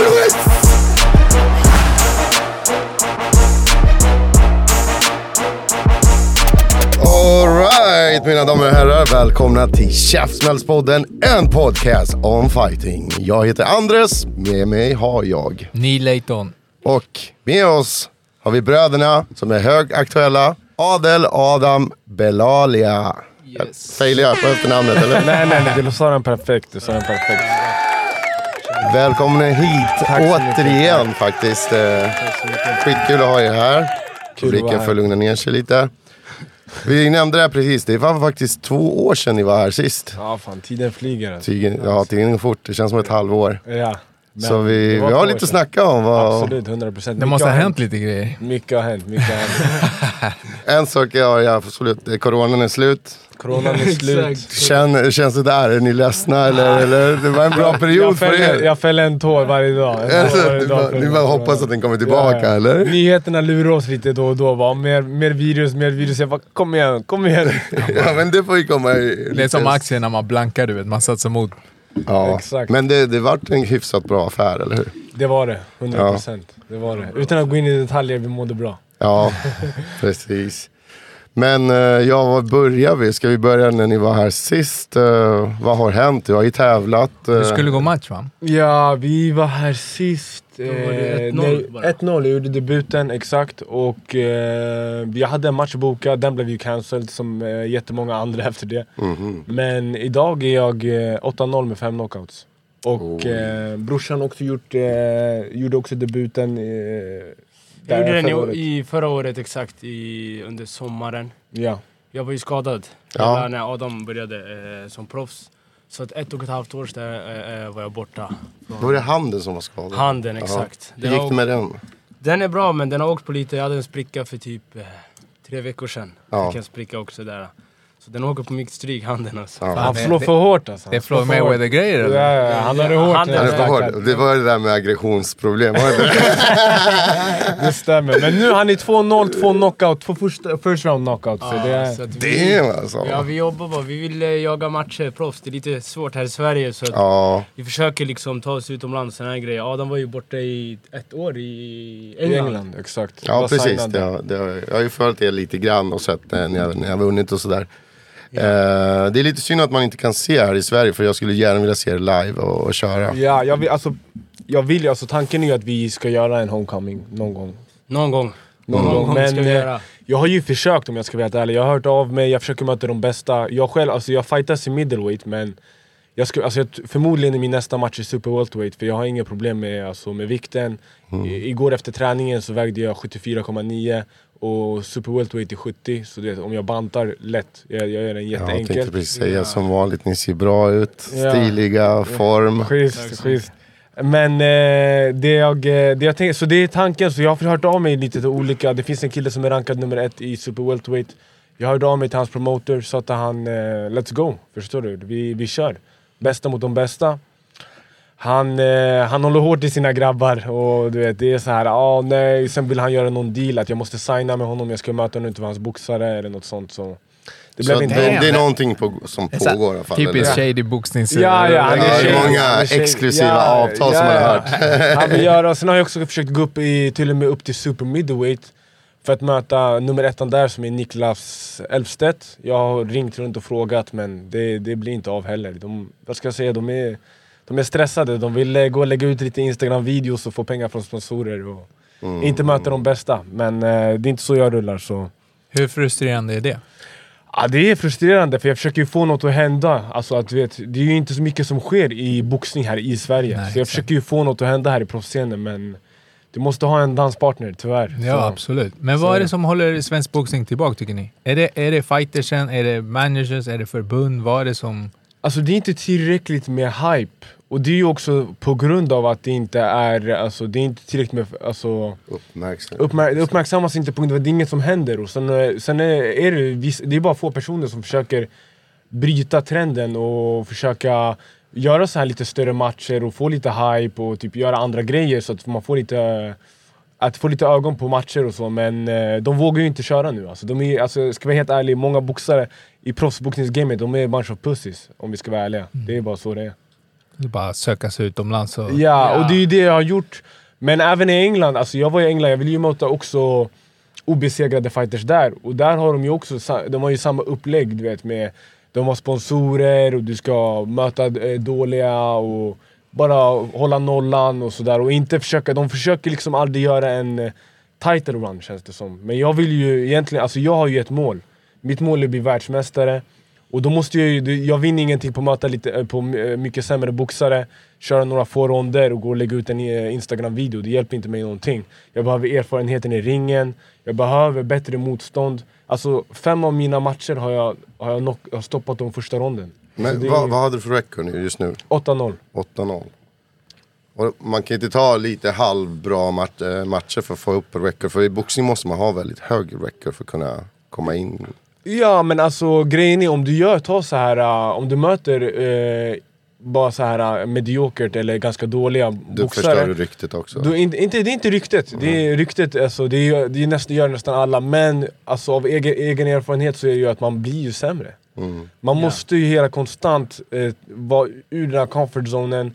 Always. Alright mina damer och herrar, välkomna till Käftsmällspodden, en podcast om fighting. Jag heter Andres, med mig har jag. Neil Layton. Och med oss har vi bröderna som är högaktuella. Adel Adam Belalia. Yes. Failar jag på efternamnet eller? Nej, nej, nej, du sa den perfekt. Du sa den perfekt. Välkomna hit Tack så mycket. återigen faktiskt. Eh, Skitkul att ha er här. Publiken får lugna ner sig lite. Vi nämnde det här precis, det var faktiskt två år sedan ni var här sist. Ja, fan tiden flyger alltså. Tiden, ja, tiden går fort, det känns som ett halvår. Ja. Men Så vi, vi har lite att snacka om. Vad, Absolut, 100 procent. Det måste ha hänt lite grejer. Mycket har hänt, mycket har hänt. en sak är ja, absolut, coronan är slut. Coronan är slut. Känn, känns det där? Är ni ledsna eller, eller? Det var en bra period jag för fäller, er. jag fäller en tår varje dag. Alltså, varje ni dag ni bara hoppas att den kommer tillbaka Ja, ja. eller? Nyheterna lurar oss lite då och då. Va? Mer, mer virus, mer virus. Jag bara kom igen, kom igen. Ja men det får ju komma i Det är som aktier när man blankar du vet, man satsar mot. Ja, Exakt. men det, det vart en hyfsat bra affär, eller hur? Det var det, 100 procent. Det var det. Utan att gå in i detaljer, vi mådde bra. Ja, precis. Men eh, ja, var börjar vi? Ska vi börja när ni var här sist? Eh, vad har hänt? Du har ju tävlat. eh, Du skulle gå match va? Ja, vi var här sist. var det eh, 1-0 nej, bara. 1-0, jag gjorde debuten, exakt. Och eh, jag hade en match bokad, den blev ju cancelled som eh, jättemånga andra efter det. mhm. Men idag är jag eh, 8-0 med fem knockouts. Och Oj. eh, brorsan också gjort, eh, gjorde också debuten. Jag gjorde den förra i, i förra året exakt, i, under sommaren. Ja. Jag var ju skadad Ja. när Adam började eh, som proffs. Så att ett och ett halvt år där, eh, eh, var jag borta. från Var det handen som var skadad? Handen, exakt. Hur Den, gick det med den? den är bra men den har åkt på lite. Jag hade en spricka för typ eh, tre veckor sedan. Ja. Fick en spricka också där. Så den åker på mycket stryk, handen alltså. Ja. Han det- slår det- för hårt alltså. Det är för hårt. Mayweather-grejer Ja, eller? ja, ja, han har det hårt. Han- är för hård. Det var det där med aggressionsproblem, var det? Det stämmer. Men nu han är 2-0, två knockout, två första, first round knockout. Så det är... så att vi, Damn alltså. ja, vi jobbar bara. Vi vill eh, jaga matcher, proffs. Det är lite svårt här i Sverige. Så att Ja, Vi försöker liksom ta oss utomlands, såna här grejer. Adam var ju borta i ett år i I England. England, exakt. ja precis. Det, har- det, har- jag har ju följt er lite grann och sett eh, när jag, när jag har vunnit och sådär. Eh, det är lite synd att man inte kan se här i Sverige för jag skulle gärna vilja se er live och, och köra. Ja, jag vill, alltså, jag vill alltså tanken är ju att vi ska göra en homecoming någon gång. Någon gång. Någon Någon gång. gång Men ska vi eh, göra. jag har ju försökt om jag ska vara helt ärlig. Jag har hört av mig, jag försöker möta de bästa. Jag själv, alltså jag fightas i middleweight men jag ska, alltså jag, förmodligen är min nästa match i super welterweight för jag har inga problem med, alltså, med vikten. I, igår efter träningen så vägde jag 74,9 och super welterweight är 70 så du vet, om jag bantar lätt, jag, jag gör den Ja, jag tänkte precis säga som vanligt, ni ser bra ut. Ja. Stiliga, form. Schysst, schysst. Men eh, det jag, eh, det jag tänker, så det är tanken, så jag har hört av mig lite till olika, det finns en kille som är rankad nummer ett i super welterweight Jag hörde av mig till hans promoter, sa till han eh, Let's go, förstår du? Vi, vi kör. Bästa mot de bästa han, eh, han håller hårt i sina grabbar och du vet, det är så här, ah, nej, sen vill han göra någon deal att jag måste signa med honom, jag ska möta honom med hans boxare eller något sånt så Det Så det, inte det är någonting på, som pågår i alla fall. Typiskt shady boxnings... Ja, ja, han Ja, är det är tjej- många exklusiva avtal som man har hört. Han vill göra, sen har jag också försökt gå upp i, till och med upp till super middleweight för att möta nummer ettan där som är Niklas Elfstedt. Jag har ringt runt och frågat men det, det blir inte av heller. De, vad ska jag säga, de är, de är stressade. De vill eh, gå och lägga ut lite Instagram-videos och få pengar från sponsorer. Och Mm. Inte möta de bästa, men eh, det är inte så jag rullar. Så. Hur frustrerande är det? Ja, det är frustrerande för jag försöker ju få något att hända. Alltså, att, du vet, det är ju inte så mycket som sker i boxning här i Sverige. Nej, så jag försöker ju få något att hända här i proffsscenen men Du måste ha en danspartner, tyvärr. Ja, Så- absolut. Men så vad är det. som håller svensk boxning tillbaka tycker ni? Är det, är det fightersen, är det managers, är det förbund? Vad är det som... Alltså det är inte tillräckligt med hype. Och det är ju också på grund av att det inte är, alltså det är inte tillräckligt med, alltså Uppmärksam. uppmär det uppmärksammas inte på grund av att det är inget som händer. Och sen, eh, sen är, är det, viss, det är bara få personer som försöker bryta trenden och försöka göra så här lite större matcher och få lite hype och typ göra andra grejer så att man får lite att få lite ögon på matcher och så, men eh, de vågar ju inte köra nu. Alltså, de är, alltså, ska vara helt ärliga, många boxare i proffsboxningsgamet, de är bunch of pussies. Om vi ska vara ärliga. Det är bara så det är. Det är bara söka sig utomlands och... Ja, och det är ju det jag har gjort. Men även i England, alltså jag var i England, jag ville ju möta också obesegrade fighters där. Och där har de ju också, de har ju samma upplägg du vet med, de har sponsorer och du ska möta eh, dåliga och bara hålla nollan och sådär. Och inte försöka, de försöker liksom aldrig göra en eh, title run känns det som. Men jag vill ju egentligen, alltså jag har ju ett mål. Mitt mål är att bli världsmästare. Och då måste jag ju, jag vinner ingenting på att möta lite, eh, på eh, mycket sämre boxare, köra några få ronder och gå och lägga ut en eh, Instagram-video. Det hjälper inte mig någonting. Jag behöver erfarenheten i ringen, jag behöver bättre motstånd. Alltså fem av mina matcher har jag, har jag, knock, har stoppat de första ronden. Men är vad, vad hade du för record just nu? 8-0. 8-0. Och man kan inte ta lite halvbra mat eh, matcher för att få upp record. För i boxning måste man ha väldigt hög record för att kunna komma in. Ja men alltså grejen är om du gör, ta så här uh, om du möter uh, bara så här uh, mediokert eller ganska dåliga Du förstör boxare. du ryktet också. Du, inte, inte, det är inte ryktet, det är ryktet, alltså, det, är, det är nästan, gör nästan alla men alltså, av egen, egen erfarenhet så är det ju att man blir ju sämre. Man måste ju hela konstant eh, vara ur den här comfort zonen,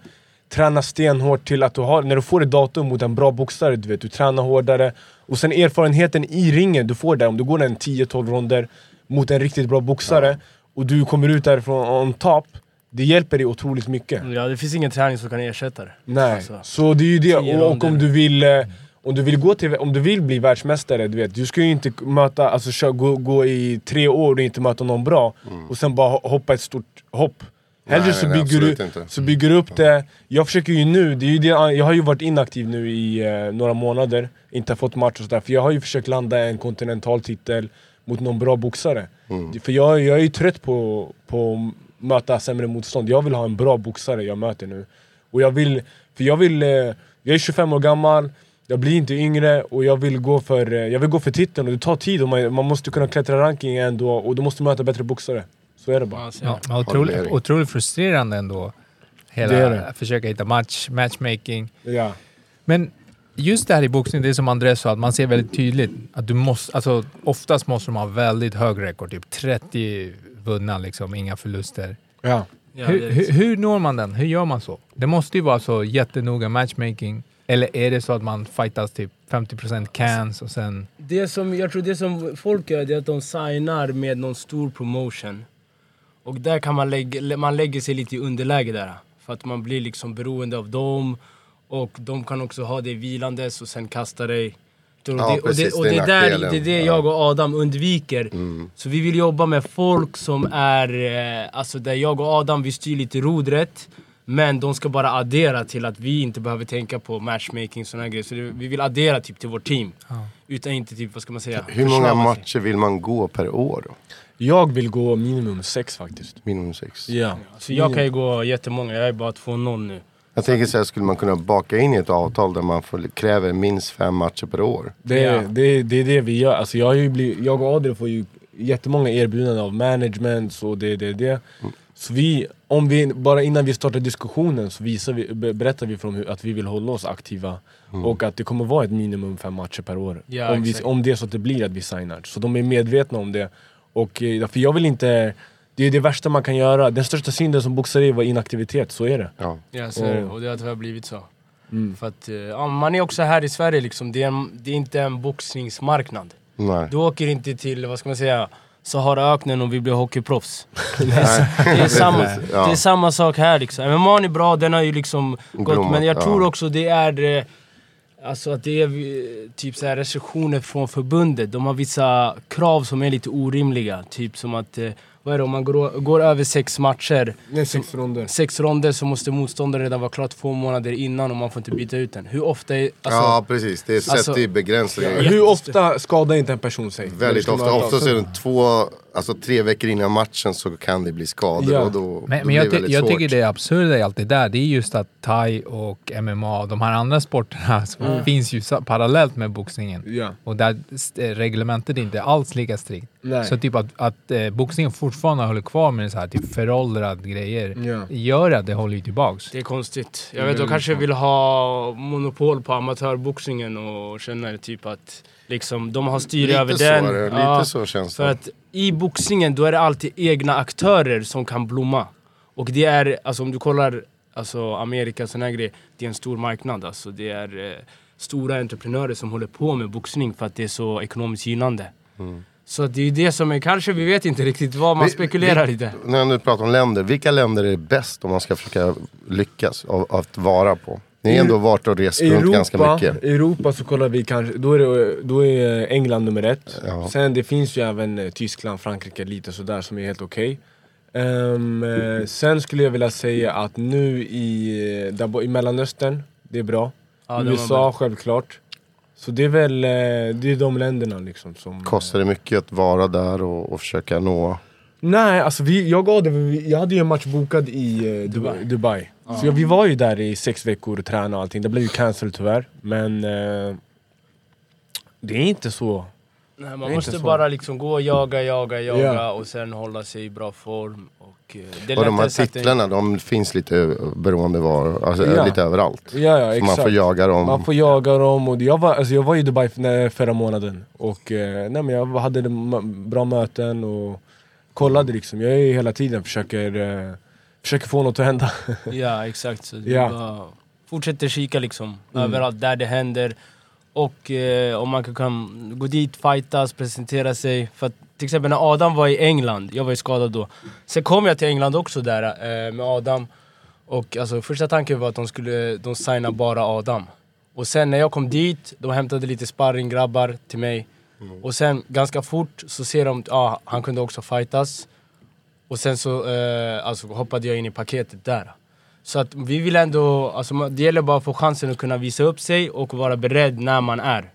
träna stenhårt till att du har, när du får ett datum mot en bra boxare, du vet, du tränar hårdare och sen erfarenheten i ringen du får där, om du går en 10-12 ronder mot en riktigt bra boxare och du kommer ut därifrån on top, det hjälper dig otroligt mycket. Ja, det finns ingen träning som kan ersätta det. Nej, Alltså, så det är ju det. Och, och om du vill eh, om du vill gå till, om du vill bli världsmästare, du vet, du ska ju inte möta, alltså kö- gå, gå i tre år och inte möta någon bra och sen bara ho- hoppa ett stort hopp. Hellre Nej, så, nej, bygger du, inte. så bygger du upp det. Jag försöker ju nu, det är ju det, jag har ju varit inaktiv nu i eh, några månader, inte fått match och sådär. För jag har ju försökt landa en kontinental titel mot någon bra boxare. För jag, jag är ju trött på, på att möta sämre motstånd. Jag vill ha en bra boxare jag möter nu. Och jag vill, för jag vill, eh, jag är 25 år gammal, jag blir inte yngre och jag vill gå för, eh, jag vill gå för titeln och det tar tid och man, man måste kunna klättra rankingen ändå och du måste möta bättre boxare. Så är det bara. Ja, men med otroligt, otroligt frustrerande ändå. Hela, Det det. försöka hitta match, matchmaking. Ja. Men just det här i boxning, det är som Andres sa, att man ser väldigt tydligt att du måste, alltså oftast måste de ha väldigt hög rekord, typ 30 vunna liksom, inga förluster. Ja. ja, hur, hur, hur når man den? Hur gör man så? Det måste ju vara så jättenoga matchmaking. Eller är det så att man fightas typ 50% cans och sen... Det som, jag tror det som folk gör är att de signar med någon stor promotion. Och där kan man lägga, man lägger sig lite i underläge där. För att man blir liksom beroende av dem. Och de kan också ha dig vilandes och sen kasta dig. Och Ja, det, och det, och det det, är är där, det är det Ja. Mm. jag och Adam undviker. Så vi vill jobba med folk som är, eh, alltså där jag och Adam vi styr lite rodret. Men de ska bara addera till att vi inte behöver tänka på matchmaking och såna grejer. Så det, vi vill addera typ till vårt team. Utan inte typ, vad ska man säga? Hur många matcher vill man gå per år då? Jag vill gå minimum sex faktiskt. Minimum sex. Ja. Så jag kan ju gå jättemånga, jag är bara 2-0 nu. Jag tänker så här, skulle man kunna baka in i ett avtal där man får, kräver minst fem matcher per år? Det, Ja. det, det är det vi gör. Alltså jag, har ju blivit, jag och Adrian får ju jättemånga erbjudanden av management och det, det, det. Så vi, om vi, bara innan vi startar diskussionen så visar vi, be- berättar vi från hur, att vi vill hålla oss aktiva. Och att det kommer vara ett minimum fem matcher per år. Ja, om, vi, om det är så att det blir att vi signar. Så de är medvetna om det. Och, eh, för jag vill inte, det är det värsta man kan göra. Den största synden som boxare är var inaktivitet, så är det. Ja. Ja, så är det. Och- Och det har tyvärr blivit så. För att, eh, ja, man är också här i Sverige liksom, det är, en, det är inte en boxningsmarknad. Nej. Du åker inte till, vad ska man säga, Saharaöknen och vill bli hockeyproffs. det, är, det, är samma, Ja. det är samma sak här liksom. MMA är bra, den har ju liksom gått, Blommat, men jag ja. tror också det är eh, Alltså att det är eh, typ så här restriktioner från förbundet. De har vissa krav som är lite orimliga. Typ som att eh, vad är det, om man går, går över sex matcher, Nej, sex ronder. sex ronder så måste motståndaren redan vara klar två månader innan och man får inte byta ut den. Hur ofta är... Alltså, ja, precis. Det är sett alltså- i begränsningar. Hur ofta skadar inte en person sig? Väldigt ofta. Ofta så är det två, alltså tre veckor innan matchen så kan det bli skador Ja. och då, då Men, blir men jag, det ty- väldigt jag svårt. tycker det absurda i allt det där, det är just att thai och MMA, de här andra sporterna, som finns ju parallellt med boxningen. Ja. Och där eh, reglementet är inte alls lika strikt. Nej. Så typ att, att eh, boxningen fortfarande håller kvar med så här typ föråldrad grejer, Ja. gör att det håller ju tillbaks. Det är konstigt. Jag vet, de kanske vill ha monopol på amatörboxningen och känner typ att liksom, de har styre Lite över så den. är det, lite Ja, så känns För det. att i boxningen, då är det alltid egna aktörer som kan blomma. Och det är, alltså om du kollar alltså Amerika och här grejer, det är en stor marknad. Alltså det är eh, stora entreprenörer som håller på med boxning för att det är så ekonomiskt gynnande. Så det är det som är, kanske vi vet inte riktigt vad man Vi- spekulerar vi- i det. När du pratar om länder, vilka länder är bäst om man ska försöka lyckas av, av att vara på? Ni har I- ändå varit och rest runt ganska Europa, mycket. Europa så kollar vi kanske, då är, det, då är England nummer ett. Ja. Sen det finns ju även eh, Tyskland, Frankrike lite sådär som är helt okej. Ehm, eh, sen skulle jag vilja säga att nu i, eh, där, i Mellanöstern, det är bra. Ja, det USA bra. självklart. Så det är väl det är de länderna liksom som... Kostar det mycket att vara där och, och försöka nå? Nej, alltså vi, jag, gav det, jag hade ju en match bokad i eh, Dubai. Dubai. Så vi var ju där i sex veckor och tränade och allting. Det blev ju cancel tyvärr. Men eh, det är inte så. Nej, man måste bara liksom gå och jaga, jaga, jaga Ja. och sen hålla sig i bra form. Och, eh, Och de här titlarna, de finns lite beroende var, alltså Ja. lite överallt. Ja, ja exakt. man får jaga dem. Man får jaga dem. Och jag, var, alltså jag var i Dubai förra månaden. Och eh, nej, men jag hade bra möten och kollade liksom. Jag är ju hela tiden försöker, eh, försöker få något att hända. Ja, exakt. Så Ja. bara fortsätter kika liksom överallt där det händer. Och eh, om man kan, kan gå dit, fightas, presentera sig. För att, till exempel när Adam var i England, jag var ju skadad då. Sen kom jag till England också där eh, med Adam. Och alltså, första tanken var att de skulle de signa bara Adam. Och sen när jag kom dit, de hämtade lite sparringgrabbar till mig. Och sen ganska fort så ser de att ah, han kunde också fightas. Och sen så eh, alltså, hoppade jag in i paketet där. Så att vi vill ändå, alltså, det gäller bara att få chansen att kunna visa upp sig och vara beredd när man är.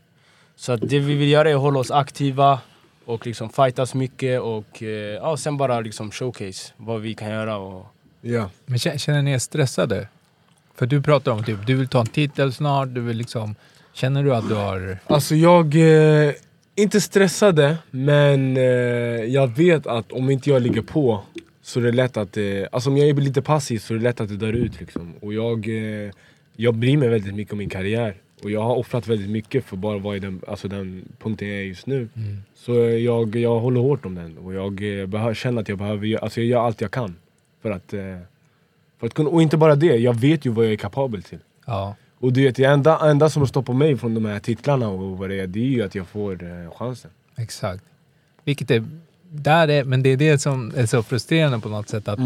Så att det vi vill göra är att hålla oss aktiva och liksom fightas mycket och eh, ja, sen bara liksom showcase vad vi kan göra. Och, ja. Men kä- känner ni er stressade? För du pratar om typ, du vill ta en titel snart, du vill liksom... Känner du att du har... Alltså jag, eh, inte stressade, men eh, jag vet att om inte jag ligger på så är det lätt att, eh, alltså om jag är lite passiv så är det lätt att det dör ut liksom. Och jag, eh, jag bryr mig väldigt mycket om min karriär. Och jag har offrat väldigt mycket för bara vara i den, alltså den punkten jag är just nu. Så eh, jag, jag håller hårt om den och jag eh, behö- känner att jag behöver alltså jag gör allt jag kan. För att, eh, för att kunna, och inte bara det, jag vet ju vad jag är kapabel till. Ja. Och du vet, det enda, enda som stoppar mig från de här titlarna och vad det är, det är ju att jag får eh, chansen. Exakt. Vilket är... Där är, men det är det som är så frustrerande på något sätt. Att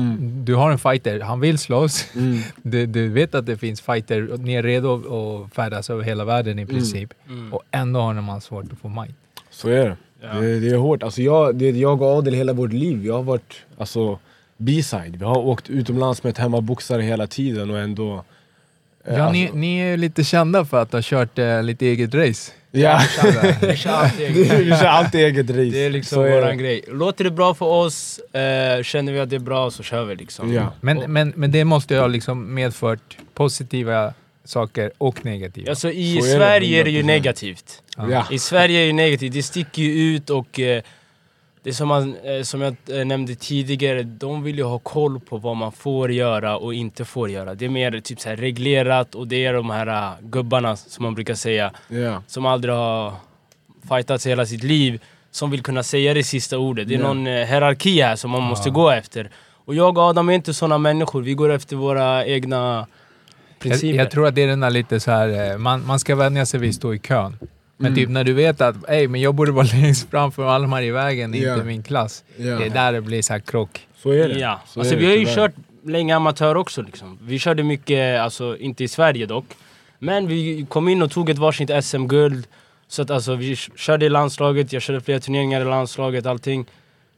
Du har en fighter, han vill slåss. Du, du vet att det finns fighter, och ni är redo att färdas över hela världen i princip. Och ändå har man svårt att få mic. Så är det. Det, det är hårt. Alltså jag, det, jag och Adel hela vårt liv, jag har varit alltså, B-side. Vi har åkt utomlands med ett hemmaboxare hela tiden och ändå... Ja, ni, alltså- ni är lite kända för att ha kört eh, lite eget race. Ja, vi kör alltid vi kör alltid eget race. Det är liksom Så är våran det. grej. Låter det bra för oss, eh, känner vi att det är bra så kör vi liksom. Ja. Men, Och- men, men det måste ju ha liksom medfört positiva saker och negativa. Alltså i Så är det, Sverige är det ju 100%. negativt. Ja. I Sverige är det negativt, det sticker ju ut och eh, det som, man, eh, som jag eh, nämnde tidigare, de vill ju ha koll på vad man får göra och inte får göra. Det är mer typ så reglerat och det är de här uh, gubbarna som man brukar säga, Ja. som aldrig har fightats hela sitt liv, som vill kunna säga det sista ordet. Det är Ja. någon eh, hierarki här som man måste gå efter. Och jag och Adam är inte sådana människor, vi går efter våra egna jag, principer. jag tror att det är den där lite så här, eh, man, man ska vänja sig vid att stå i kön. Men Mm. typ när du vet att Ey, men jag borde vara längst fram för här i vägen, Ja. inte min klass. Ja. Det är där det blir så här krock. Så är det. Ja, Så alltså är vi det, har ju tyvärr. kört länge amatör också liksom. Vi körde mycket, alltså inte i Sverige dock. Men vi kom in och tog ett varsitt SM-guld. Så att alltså vi körde i landslaget, jag körde flera turneringar i landslaget, allting.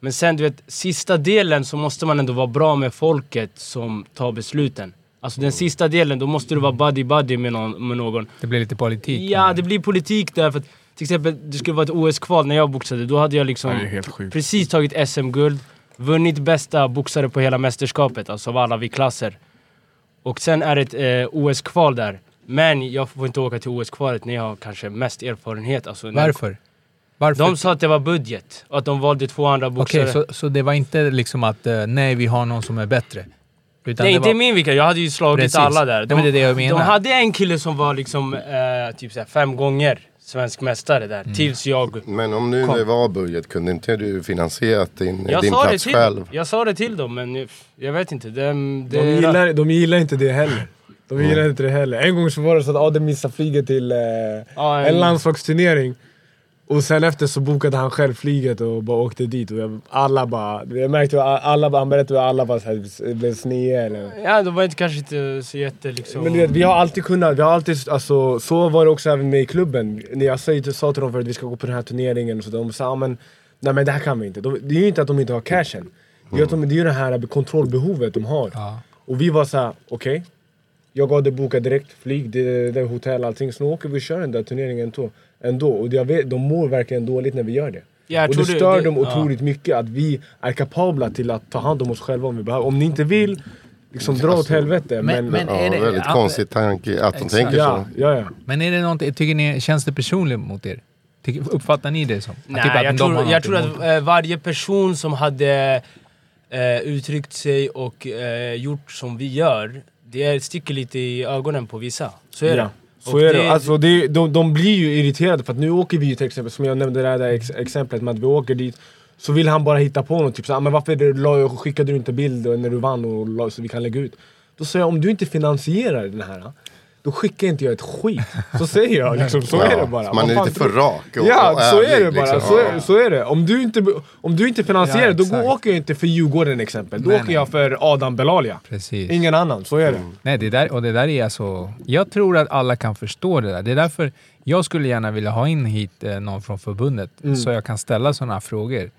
Men sen du vet, sista delen så måste man ändå vara bra med folket som tar besluten. Alltså den sista delen, då måste du vara buddy-buddy med någon. Med någon. Det blir lite politik. Ja, det blir politik där. För att, till exempel, det skulle vara ett OS-kval när jag boxade. Då hade jag liksom Ja, precis tagit SM-guld, vunnit bästa boxare på hela mästerskapet, alltså av alla viktklasser. Och sen är det ett eh, OS-kval där. Men jag får inte åka till OS-kvalet när jag har kanske mest erfarenhet. Alltså, Varför? Varför? De sa att det var budget och att de valde två andra boxare. Okej, så, så det var inte liksom att eh, nej, vi har någon som är bättre? Utan Nej, det inte var, min vecka. Jag hade ju slagit Precis. alla där. Ja, men det är det jag menar. de hade en kille som var liksom eh, typ såhär, fem gånger svensk mästare där. Mm. Tills jag... Men om nu Kom. det var budget, kunde inte du finansierat din, Jag din sa, det plats till, själv? jag sa det till dem, men jag, vet inte. Det, det, De gillar, de gillar inte det heller. De gillar inte det heller. En gång så var det så att Adem missade flyget till eh, Ja, en landslagsturnering. Och sen efter så bokade han själv flyget och bara åkte dit. Och jag, alla bara, jag märkte att alla, han berättade att alla bara så här, blev snea eller... Ja, de var inte kanske inte så jätte liksom... Men du vet, vi har alltid kunnat, vi har alltid, alltså, så var det också även med i klubben. När jag sa, sa till dem för att vi ska gå på den här turneringen, så de sa ah, men, nej men det här kan vi inte. De, det är ju inte att de inte har cashen. Det är, att de, det är ju det här kontrollbehovet de har. Ja. Och vi var såhär, okej. Jag gav det boka direkt, flyg, det, det, hotell, allting. Så nu åker vi och kör den där turneringen ändå. Ändå. Och jag vet, de mår verkligen dåligt när vi gör det. Ja, och det stör det- dem ja. otroligt mycket att vi är kapabla till att ta hand om oss själva om vi behöver. Om ni inte vill, liksom dra åt helvete. Men, men- Ja, Är det- väldigt ja, konstigt tanke att de tänker ja, så. ja, ja. Men är det någonting, tycker ni, känns det personligt mot er? Tycker, uppfattar ni det som? Nej, typ jag, tror, jag tror att eh, varje person som hade eh, uttryckt sig och eh, gjort som vi gör, det sticker lite i ögonen på vissa. Så är Ja, det. Så är det. Alltså, det de, de blir ju irriterade för att nu åker vi ju till exempel, som jag nämnde det där ex exemplet med att vi åker dit så vill han bara hitta på något, typ såhär, men varför skickade du inte bild när du vann och la, så vi kan lägga ut? Då säger jag, om du inte finansierar den här, då skickar inte jag ett skit. Så säger jag liksom, så är det bara. så man är lite för rak och, Ja, och så är det bara. liksom. Så, är, så är det. Om du inte, om du inte finansierar, Ja, då går, åker jag inte för Djurgården exempel. Då Nej, åker nej. jag för Adam Belalia. Precis. Ingen annan, så är det. Nej, det där, och det där är alltså... Jag tror att alla kan förstå det där. Det är därför jag skulle gärna vilja ha in hit eh, någon från förbundet Mm. så jag kan ställa sådana frågor.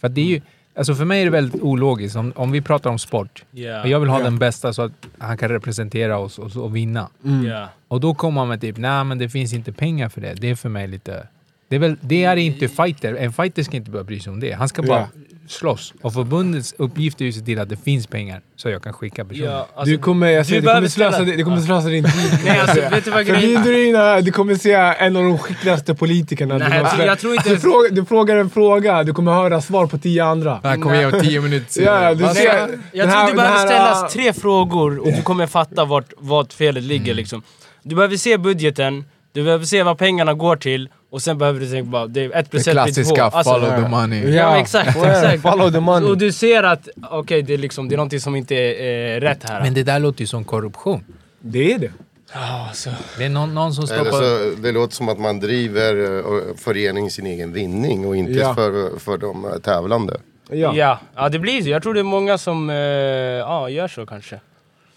För att det är ju... Alltså för mig är det väldigt ologiskt. Om, om vi pratar om sport och jag vill ha Ja. den bästa så att han kan representera oss och, och vinna. Ja. Och då kommer man med typ, nej men det finns inte pengar för det. Det är för mig lite... Det är, väl, det är inte fighter. En fighter ska inte behöva bry sig om det. Han ska bara Ja. slåss. Och förbundets uppgift är ju att se till att det finns pengar så jag kan skicka personer. Ja, alltså, du kommer, jag säger, du det kommer slösa, det, det kommer slösa din tid. Nej, alltså, vet du vad grejen du du kommer se en av de skickligaste politikerna. Nej, du, jag tror- jag tror inte- du, frågar, du frågar en fråga, du kommer höra svar på tio andra. Han kommer ge om tio minuter Ja, du ser- ska- Jag här- tror det behöver ställas tre frågor och du kommer fatta vart, vart felet ligger Mm. liksom. Du behöver se budgeten, du behöver se vad pengarna går till och sen behöver du tänka bara, det är ett Det procent blir två. klassiska Alltså, follow the money. Ja, men exakt, det. exakt. Follow the money. Och du ser att, okej det, är liksom, det är någonting som inte är eh, rätt här. Men det där låter ju som korruption. Det är det. Ja, alltså. Det är någon, någon som Eller stoppar... så, det låter som att man driver eh, föreningen sin egen vinning och inte Ja. för, för de eh, tävlande. Ja. Ja. ja, det blir så. Jag tror det är många som eh, ja, gör så kanske.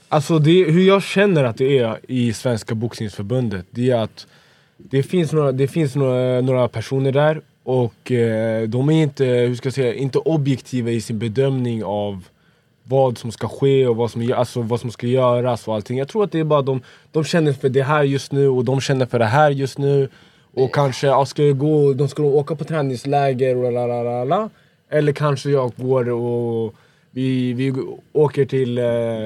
Alltså det, hur jag känner att det är i Svenska boxningsförbundet, det är att det finns några, det finns några, några personer där och eh, de är inte, hur ska jag säga, inte objektiva i sin bedömning av vad som ska ske och vad som, alltså, vad som ska göras och allting. Jag tror att det är bara de, de känner för det här just nu och de känner för det här just nu. Och kanske, ja, ska jag gå, de ska åka på träningsläger och la la la la. Eller kanske jag går och vi, vi åker till, eh,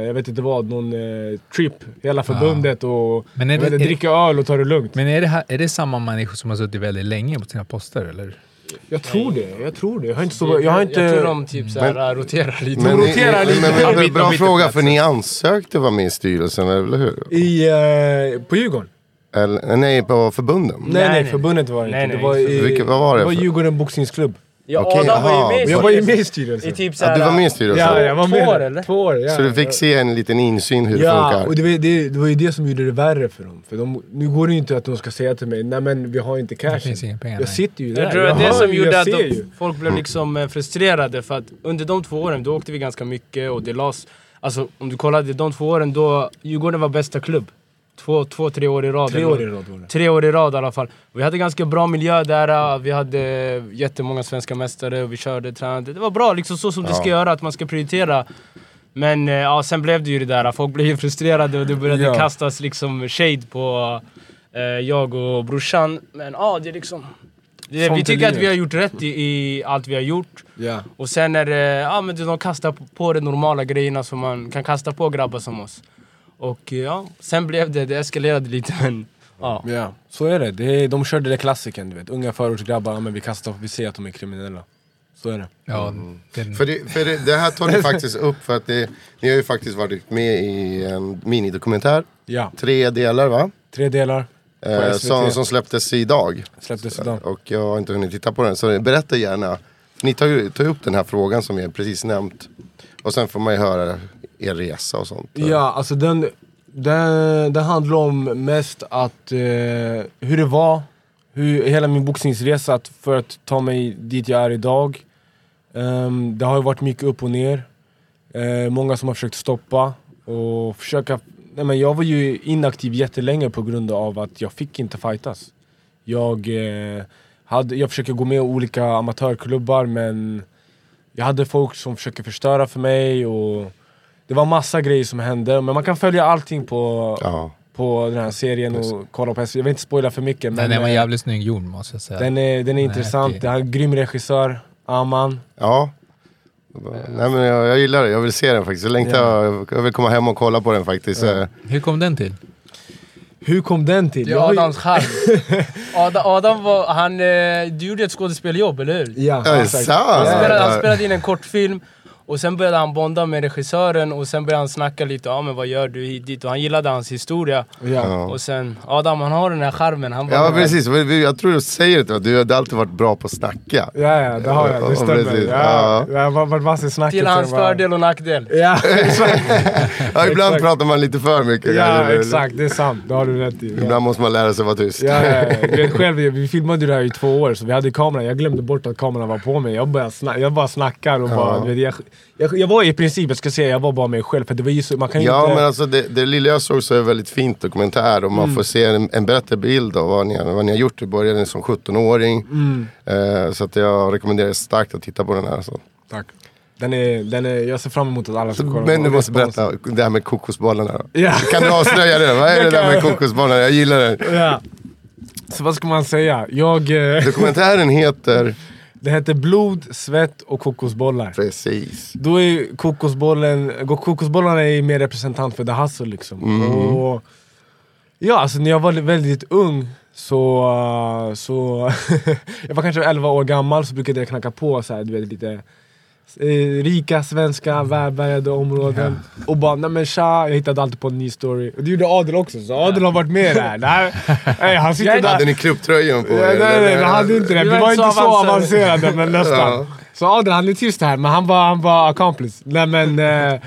jag vet inte vad, någon eh, trip, hela förbundet och Men är det- vet, är det- dricka öl och ta det lugnt. Men är det, här, är det samma människor som har suttit väldigt länge på sina poster eller? Jag tror det, jag tror det. Jag har inte så, jag har inte... jag tror de typ såhär, roterar lite. Men, roterar lite. men, men, Byta- bra fråga, för ni ansökte att vara med i styrelsen, eller hur? I, eh, på Djurgården? Eller, nej, på förbunden? Nej, nej, nej. förbundet var det Nej, inte. nej, det var, i, Vilket- vad var det det var för- Djurgården boxningsklubb. Ja, Okej, Adam var aha. ju med i Jag var ju med i styrelsen. I typ Ja, såhär, du var med i styrelsen? Ja, jag var med. Två år, eller? Två år, ja. Så du fick se en liten insyn hur det Ja, funkar? och det var, det, det var ju det som gjorde det värre för dem. För de, nu går det ju inte att de ska säga till mig, nej men vi har inte cashen. finns inga pengar, jag nej. sitter ju där. Jag tror att det hör som ju, gjorde jag att ser de, ju. folk blev liksom eh, frustrerade för att under de två åren då åkte vi ganska mycket och det lades... Alltså om du kollade de två åren då Djurgården var bästa klubb. Två, två, tre år i rad. Tre år i rad var det. Tre år i rad i alla fall. Vi hade ganska bra miljö där, vi hade jättemånga svenska mästare och vi körde, tränade. Det var bra, liksom så som det ska Ja. göra, att man ska prioritera. Men eh, ja, sen blev det ju det där, folk blev ju frustrerade och det började Ja. kastas liksom shade på eh, jag och brorsan. Men ja, det är liksom... Det, vi tycker att vi har gjort rätt i, i allt vi har gjort. Ja. Och sen är det, ja men de kastar på de normala grejerna som man kan kasta på grabbar som oss. Och ja, sen blev det, det eskalerade lite men ja. Ja, så är det. det är, de körde det klassiken, du vet. Unga förortsgrabbar, men vi kastar, vi ser att de är kriminella. Så är det. Ja, den, För, det, för det, det här tar ni faktiskt upp för att det, ni har ju faktiskt varit med i en minidokumentär. Ja, Tre delar va? tre delar. Eh, som, som släpptes idag. Släpptes idag. Och jag har inte hunnit titta på den. Så berätta gärna. Ni tar ju tar upp den här frågan som jag precis nämnt. Och sen får man ju höra er resa och sånt. Ja, alltså den, den, den handlar om mest att, eh, hur det var, hur, hela min boxningsresa att, för att ta mig dit jag är idag. Um, det har ju varit mycket upp och ner. Uh, många som har försökt stoppa och försöka... Nej men jag var ju inaktiv jättelänge på grund av att jag fick inte fightas. Jag, eh, hade, jag försöker gå med i olika amatörklubbar men jag hade folk som försöker förstöra för mig och det var massa grejer som hände. Men man kan följa allting på, Ja. på den här serien och kolla på. Jag vill inte spoila för mycket men den var eh, jävligt snygg gjord måste jag säga. den är, den är intressant. Det är en grym regissör, Aman. Ja. Nej, men jag, jag gillar det, jag vill se den faktiskt. Jag längtar, jag vill komma hem och kolla på den faktiskt. Eh, Hur kom den till? Hur kom den till? Det Jag är Adams charm. Adam, Adam var, han, eh, du gjorde ett skådespelarjobb, eller hur? Ja, Ja, det är exakt. sant. Han Ja, spelade, han Ja. spelade in en kortfilm och sen började han bonda med regissören och sen började han snacka lite, ja men vad gör du hit dit? Och han gillade hans historia. ja. Och sen, Adam han har den här charmen. Han bara, Ja precis, jag tror du säger det. Du har alltid varit bra på att snacka. Ja, ja, det har jag. Ja, Det stämmer. precis. Ja, Ja. jag har i snacket. Till hans var- fördel och nackdel. Ja, exakt. Ja, ibland Exakt. pratar man lite för mycket. Ja, kanske. exakt. Det är sant. Det har du rätt i. Ja. Ibland måste man lära sig vara tyst. Ja, ja, ja. Vet själv, vi filmade ju det här i två år, så vi hade kameran. Jag glömde bort att kameran var på mig. Jag, började jag bara snackar och bara... Du vet, jag, jag, jag var i princip, jag ska säga, jag var bara mig själv. För det var så, man kan Ja inte... men alltså det, det lilla jag såg så är väldigt fint dokumentär och man Mm. får se en, en bättre bild av vad ni, vad ni har gjort. Du började som 17-åring. Mm. Eh, så att jag rekommenderar starkt att titta på den här. alltså. Så. Tack. Den är, den är, jag ser fram emot att alla ska kolla Men du måste berätta det här med kokosbollarna. Ja. Kan du avslöja det? Vad är det där med kokosbollarna? Jag gillar det. ja. Så vad ska man säga? Jag... Eh, Dokumentären heter... det heter Blod, svett och kokosbollar. Precis. Då är kokosbollen, kokosbollarna är mer representant för the hustle liksom. Mm. Och, ja, alltså när jag var väldigt ung så, så jag var kanske 11 år gammal så brukade jag knacka på så här, du vet lite eh, rika svenska välbärgade områden och bara nej men tja, jag hittade alltid på en ny story. Och det gjorde Adel också, så Adel har varit med där. Nej, nej, han sitter där. Hade ni klubbtröjan på Ja, er? nej, nej, vi hade inte det. Vi var inte så avancerade, men nästan. Ja. Så Adrian, han är tyst här, men han var, han var accomplice. Nej men, eh,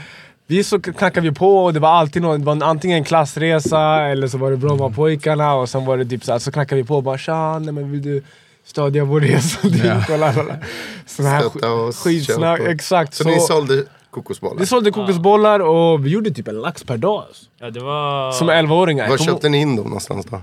vi så knackade vi på och det var alltid någon, det var antingen en klassresa eller så var det Brommapojkarna och sen var det typ så, här, så knackade vi på och bara tja, nej men vill du stödja vår resa dit? Och la, la, la. Sån här Stötta oss, skitsnack, exakt. Så, ni sålde kokosbollar? vi sålde kokosbollar och vi gjorde typ en lax per dag. alltså. Ja, det var... Som 11-åringar. Var köpte ni in dem någonstans då?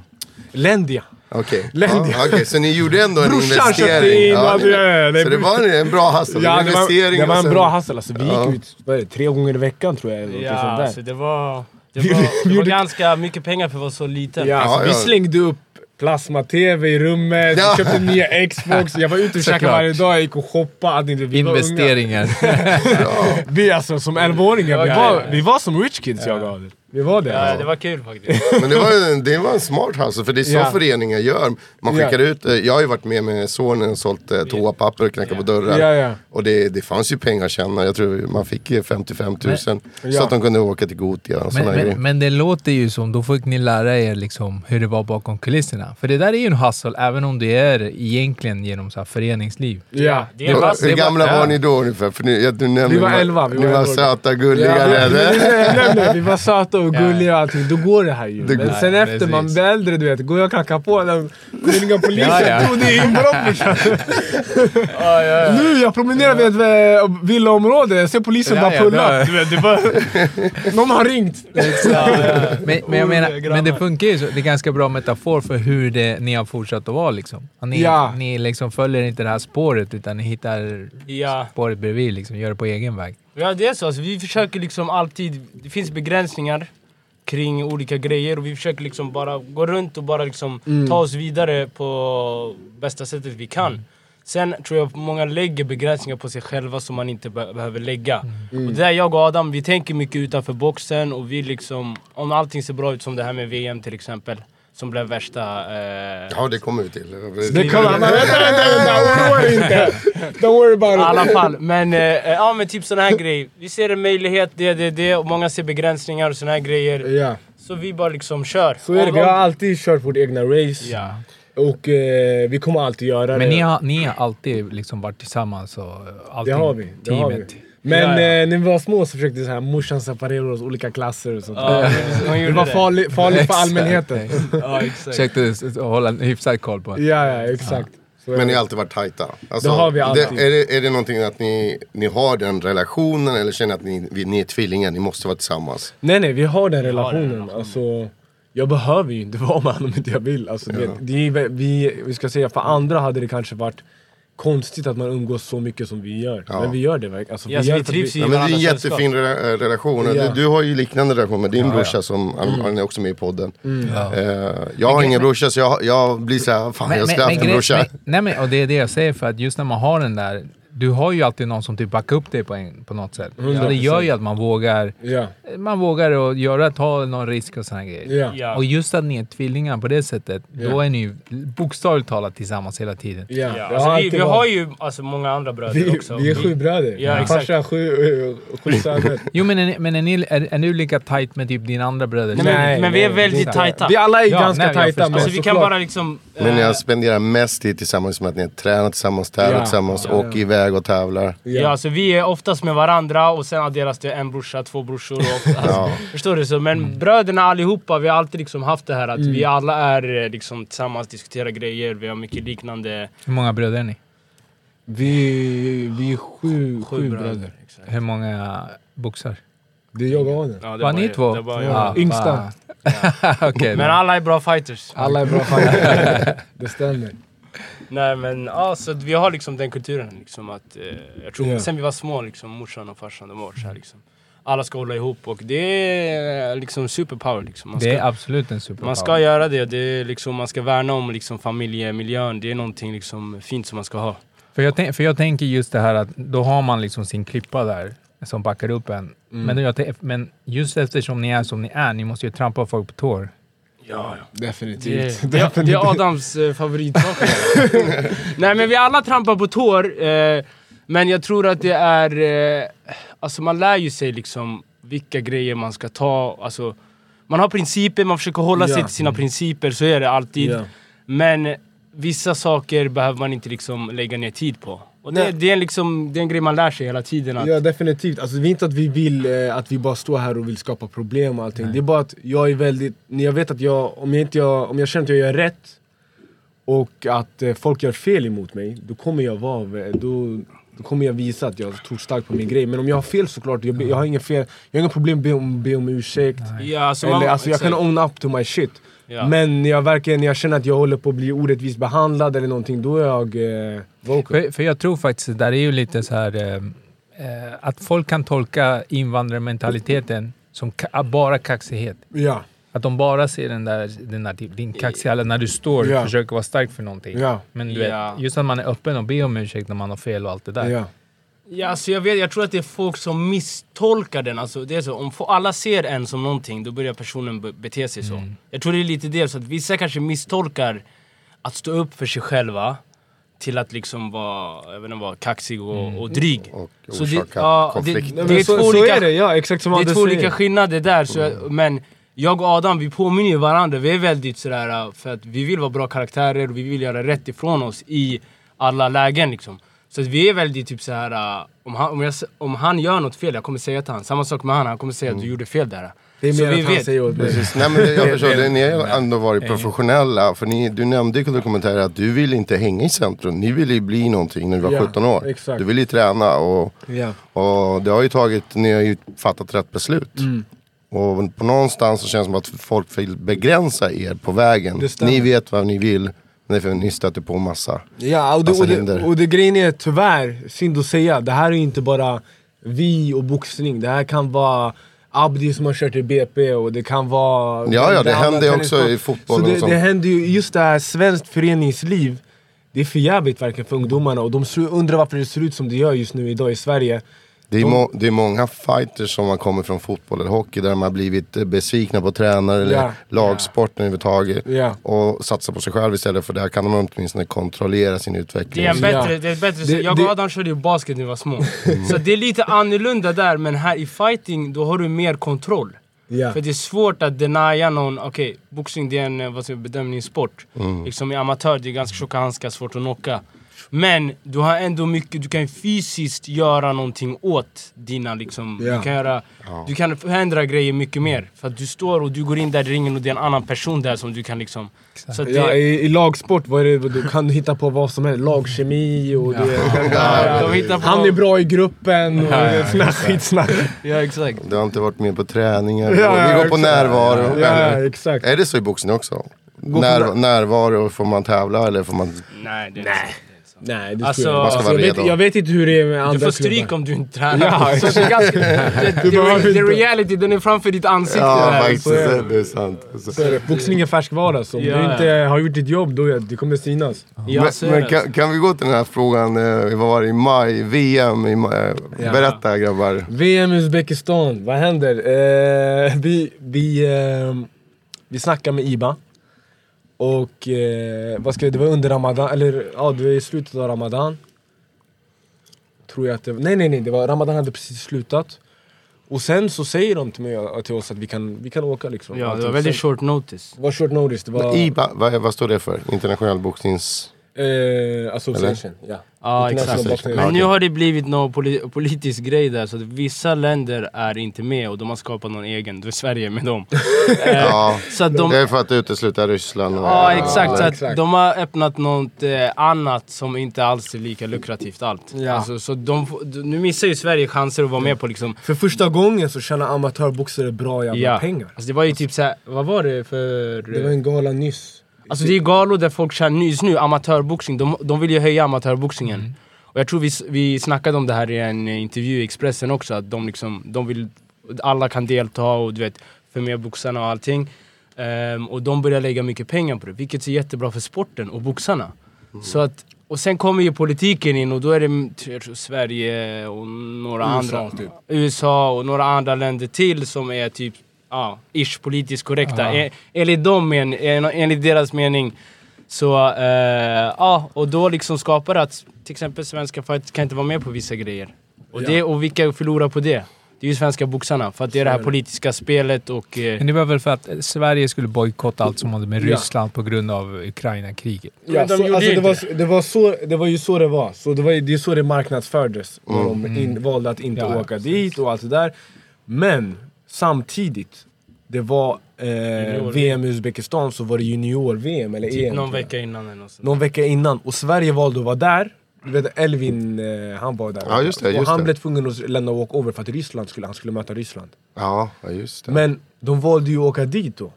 Lendia. Okej, Lendia. ja, okej, så ni gjorde ändå en Brorsan investering? köpte in, Ja, ja, ja, det- så det var en, bra hustle? Ja, det var, det var och en bra hustle. Alltså, vi Ja. gick ut vad är det, tre gånger i veckan tror jag. eller Ja, sånt där. alltså det var... Det var, det var ganska mycket pengar för att vara så liten. Ja, alltså, Ja, vi ja. slängde upp plasma-tv i rummet, Ja. köpte nya Xbox, jag var ute och käkade varje dag, jag gick och shoppade. Att inte, vi var unga. Investeringar. Vi alltså som 11-åringar, vi, Ja, var, ja, ja. vi var som rich kids jag och Adel. Vi var det. Ja, det var kul faktiskt. Men det var, en, det var en smart hustle, för det är så Ja. föreningar gör. Man Ja. skickar ut, eh, jag har ju varit med med sonen och sålt eh, toapapper och knackat på dörrar. Ja, ja. Och det, det fanns ju pengar att tjäna, jag tror man fick eh, 55 000. Så Ja. att de kunde åka till Gothia och Men, sådana grejer. men, men det låter ju som, då fick ni lära er liksom hur det var bakom kulisserna. För det där är ju en hustle, även om det är egentligen genom så här föreningsliv. Ja. Det är fast, Hur det var- gamla ja. var ni då ungefär? För ni, jag, du nämnde, Vi var 11, vi ni var var 11. söta, Ja, gulliga. vi, vi, vi, vi var söta och gulliga och allting, då går det här ju. Det Men sen efter man blir äldre, du vet, går jag och knackar på den, det ringer polisen. Ja, ja. Det är inbrott brorsan. Nu, jag promenerar vid ett eh, villaområde, jag ser polisen Ja, bara ja, pulla. Du vet, det är bara... Någon har ringt. Men, men jag menar, men det funkar ju så. Det är ganska bra metafor för hur det, ni har fortsatt att vara liksom. Ni, Ja. ni liksom följer inte det här spåret utan ni hittar Ja. spåret bredvid liksom, gör det på egen väg. Ja det är så, alltså, vi försöker liksom alltid, det finns begränsningar kring olika grejer och vi försöker liksom bara gå runt och bara liksom ta oss vidare på bästa sättet vi kan. Sen tror jag många lägger begränsningar på sig själva som man inte be- behöver lägga. Och det är jag och Adam, vi tänker mycket utanför boxen och vi liksom, om allting ser bra ut som det här med VM till exempel, som blev värsta... Eh, Ja, det kommer vi till. Det kommer han. Vänta, vänta, vänta, oroa dig inte. Don't worry about I it. alla fall, men, eh, eh, ja, men typ såna här grejer. Vi ser en möjlighet, det, det, det, och många ser begränsningar och såna här grejer. Ja, Så vi bara liksom kör. så är det. Vi har alltid kört vårt egna race. Ja. Och eh, vi kommer alltid göra det. Men ni har, ni har alltid liksom varit tillsammans och allting, Det har vi. Det har vi. Men Ja, ja. Eh, när vi var små så försökte så här, morsan separera oss olika klasser och sånt. Ja, det var det. farligt farligt för allmänheten. Ja, exakt. Försökte hålla en hyfsad koll på det. ja, ja, exakt. Men ni det. har alltid varit tajta. Alltså, Det har vi alltid. Det, är, det, är det någonting att ni, ni har den relationen eller känner att ni, vi- ni är tvillingar, ni måste vara tillsammans? Nej nej, vi har den har den relationen. relationen. Alltså, jag behöver ju inte vara med honom om inte jag vill. Alltså, det, det är, vi, vi ska säga, för andra hade det kanske varit konstigt att man umgås så mycket som vi gör. Ja. Men vi gör det verkligen. Alltså, Ja, vi att trivs ju. Ja, men det är en jättefin re- relation. Ja. Du, du har ju liknande relation med din Ja, ja. brorsa som han, han är också med i podden. Ja. Eh, jag har ingen brorsa så jag, jag blir såhär, fan jag ska ha haft en brorsa. men, nej, men, och det är det jag säger för att just när man har den där, du har ju alltid någon som typ backar upp dig på, en, på något sätt. Ja, det gör ju att man vågar, Ja, man vågar att göra, ta någon risk och såna grejer. ja. Ja. Och just att ni är tvillingar på det sättet, då är ni ju bokstavligt talat tillsammans hela tiden. alltså, vi, vi har ju alltså, många andra bröder vi, också. vi är sju bröder. Ja, Min exakt. farsa har sju, eh, sju söner. Jo men, är, ni- men är, ni, är, är du lika tight med typ dina andra bröder? Nej, men- men vi är väldigt det tajta. Vi alla är Ja, ganska nej, tajta. Men Alltså vi kan bara liksom... Men eh, jag spenderar mest tid tillsammans med att ni tränar tillsammans, tävlar Ja. tillsammans, ja. åker iväg och tävlar. Ja, alltså vi är oftast med varandra och sen adderas det en brorsa, två brorsor och... Alltså, Ja. Förstår du? Så, men bröderna allihopa, vi har alltid liksom haft det här att vi alla är eh, liksom tillsammans, diskuterar grejer, vi har mycket liknande... Hur många bröder är ni? Vi, vi är sju, sju bröder. Exakt. Hur många boxar? Det är jag och Adel. Ja, det Var ni jag. två? Det var Ja. jag. Yngsta. Okej. Men alla är bra fighters. Alla är bra fighters. Det stämmer. Nej men ja, så vi har liksom den kulturen liksom att... Eh, jag tror Ja. sen vi var små liksom, morsan och farsan, de var så här liksom. Alla ska hålla ihop och det är liksom superpower liksom. Man Det är absolut en superpower. man ska göra det, det är liksom, man ska värna om liksom familjemiljön. Det är någonting liksom fint som man ska ha. För jag, för jag tänker just det här att då har man liksom sin klippa där som backar upp en. Men, jag, men just eftersom ni är som ni är, ni måste ju trampa folk på tår. Ja, ja. Definitivt. Det, det, det är Adams eh, favoritsak. Nej men vi alla trampar på tår. Eh, men jag tror att det är... Eh, alltså man lär ju sig liksom vilka grejer man ska ta. Alltså, man har principer, man försöker hålla sig Ja. till sina principer. Så är det alltid. Ja. Men vissa saker behöver man inte liksom lägga ner tid på. Och det, Nej. det, är liksom, det är en grej man lär sig hela tiden. Att, Ja definitivt, alltså det är inte att vi vill eh, att vi bara står här och vill skapa problem och allting. Det är bara att jag är väldigt, jag vet att jag, om jag, inte jag, om jag känner att jag gör rätt Och att eh, folk gör fel emot mig, då kommer jag vara, då, då kommer jag visa att jag tror starkt på min grej. Men om jag har fel såklart, jag, jag har inga fel, jag har inga problem med att be om, be om ursäkt. Ja, alltså Eller man, alltså jag kan own up to my shit Ja. Men jag verkligen, jag känner att jag håller på att bli orättvist behandlad eller någonting, då är jag eh, vocal För, för jag tror faktiskt att det där är ju lite så här eh, eh, att folk kan tolka invandrarmentaliteten som ka- bara kaxighet. Ja, Att de bara ser den där, den där typ, din kaxiga, när du står och Ja. försöker vara stark för någonting. ja, Men du Ja. vet, just att man är öppen och ber om ursäkt när man har fel och allt det där. Ja alltså jag, vet, jag tror att det är folk som misstolkar den. Alltså, det är så, om alla ser en som någonting, då börjar personen be- bete sig så. Mm. Jag tror det är lite det, så att vissa kanske misstolkar att stå upp för sig själva till att liksom vara, jag vet inte, vara kaxig och, Mm. och dryg. Och Så det- orsaka ja, konflikt. det- Det men är så, två så olika- är det, ja exakt som Det är två olika skillnader där, så jag, men jag och Adam vi påminner ju varandra, vi är väldigt sådär äh, för att vi vill vara bra karaktärer och vi vill göra rätt ifrån oss i alla lägen liksom. Så att vi är väldigt typ så här. äh, om, han, om, jag, om han gör något fel, jag kommer säga till han. Samma sak med han, han kommer säga att du gjorde fel där. Det är så mer vi att han vet. säger åt mig. Precis. Nej, men jag förstår, det, ni har ändå varit professionella. För ni, du nämnde i dokumentären att du vill inte hänga i centrum. Ni ville ju bli någonting när du var Ja, 17 år. exakt. Du ville ju träna och, Ja. och det har ju tagit, ni har ju fattat rätt beslut. Mm. Och på någonstans så känns det som att folk vill begränsa er på vägen. Ni vet vad ni vill, är för ni stöter på massa. Ja, och det, Massa och, det, och det grejen är tyvärr, synd att säga, det här är inte bara vi och boxning. Det här kan vara Abdi som har kört i BP och det kan vara... Ja, ja, det händer ju också i fotbollen Så och det, sånt. det händer ju, just det här svenskt föreningsliv, det är för jävligt verkligen för ungdomarna och de undrar varför det ser ut som det gör just nu idag i Sverige. Det är, må, det är många fighters som har kommit från fotboll eller hockey där de har blivit eh, besvikna på tränare eller Ja. lagsporten överhuvudtaget. Ja. Och satsar på sig själv istället för där kan de åtminstone kontrollera sin utveckling. Det är en bättre, det är bättre Det- Jag det- och Adam körde ju basket när vi var små. Så det är lite annorlunda där, men här i fighting då har du mer kontroll. Ja. För det är svårt att denia någon, okej, boxning det är en eh, vad jag, bedömningssport. Liksom i amatör, det är ganska tjocka handskar, svårt att knocka. Men du har ändå mycket, du kan fysiskt göra någonting åt dina liksom, Ja. du kan göra, du kan förändra grejer mycket mer. För att du står och du går in där i ringen och det är en annan person där som du kan liksom... Så att det, Ja, i, I lagsport vad är det, du kan hitta på vad som helst, lagkemi och det, Ja, de hittar på- han är bra i gruppen och Ja, ja, sån här skitsnack. ja exakt. Du har inte varit med på träningar, Ja, ja, vi går på exakt. närvaro. Ja, exakt. Är det så i boxning också? när- närvaro, får man tävla eller får man... Nej, det är Nej. Nej, det Alltså, jag jag, vet, jag vet inte hur det är med andra Du får stryk klubbar. om du inte tränar. Ja, så det är ganska, behöver det, inte- reality, den är framför ditt ansikte. Ja, där. faktiskt. så är det. Det är sant. Så är det. Boxning är färskvara, så om Ja, du inte har gjort ditt jobb, då det kommer synas. Ja, men men kan, kan vi gå till den här frågan, eh, vad var det i maj, VM i maj. Ja. Berätta grabbar. VM i Uzbekistan, vad händer? Eh, vi, vi, eh, vi snackar med Iba. Och eh, vad ska jag, det var under Ramadan, eller ja det var i slutet av Ramadan. Tror jag att det Nej nej nej, det var, Ramadan hade precis slutat. Och sen så säger de till, mig, till oss att vi kan, vi kan åka liksom. Ja, det var väldigt short notice. Det var short notice, det var... IBA, vad, vad står det för? Internationell boxnings... Eh, association, ja. Ja, International exakt. Men nu har det blivit någon poli politisk grej där, så att vissa länder är inte med och de har skapat någon egen. Då är Sverige med dem. Eh, Ja, så att de, det är för att utesluta Ryssland. Och, Ja exakt, så att exakt. de har öppnat något eh, annat som inte alls är lika lukrativt allt. Ja. Alltså, så de, nu missar ju Sverige chanser att vara med på liksom För första gången så tjänar amatörboxare bra jävla Ja. pengar. Alltså det var ju typ såhär, vad var det för... Det var en gala nyss. Alltså det är galor där folk tjänar, just nu amatörboxning, de, de vill ju höja amatörboxningen. Och jag tror vi, vi snackade om det här i en eh, intervju i Expressen också, att de liksom, de vill, alla kan delta och du vet, för med boxarna och allting. Ehm, och de börjar lägga mycket pengar på det, vilket är jättebra för sporten och boxarna. Så att, och sen kommer ju politiken in och då är det mm, tror, Sverige och några USA, andra. typ. USA och några andra länder till som är typ, ja, ish politiskt korrekta. Ja. E- enligt, dem men, en, enligt deras mening. Så, eh, ja, och då liksom skapar det att till exempel svenska fighters kan inte vara med på vissa grejer. Och, Ja. det, och vilka förlorar på det? Det är ju svenska boxarna, för att det är det här politiska spelet och... Eh, Men det var väl för att Sverige skulle bojkotta allt som hade med Ja. Ryssland på grund av Ukraina-kriget. Ja, så, alltså, det, var, det, var så, det var ju så det var. Så det, var, det är så det marknadsfördes. När de in, valde att inte Ja, ja, åka dit och allt det där. Men samtidigt, det var eh, VM i Uzbekistan så var det junior-VM eller typ EM. någon vecka innan eller något sånt. Någon vecka innan. Och Sverige valde att vara där. Du vet Elvin, eh, han var där. Ja, just det, och just han det. blev tvungen att lämna walkover för att Ryssland skulle, han skulle möta Ryssland. Ja, ja, just det. Men de valde ju att åka dit då.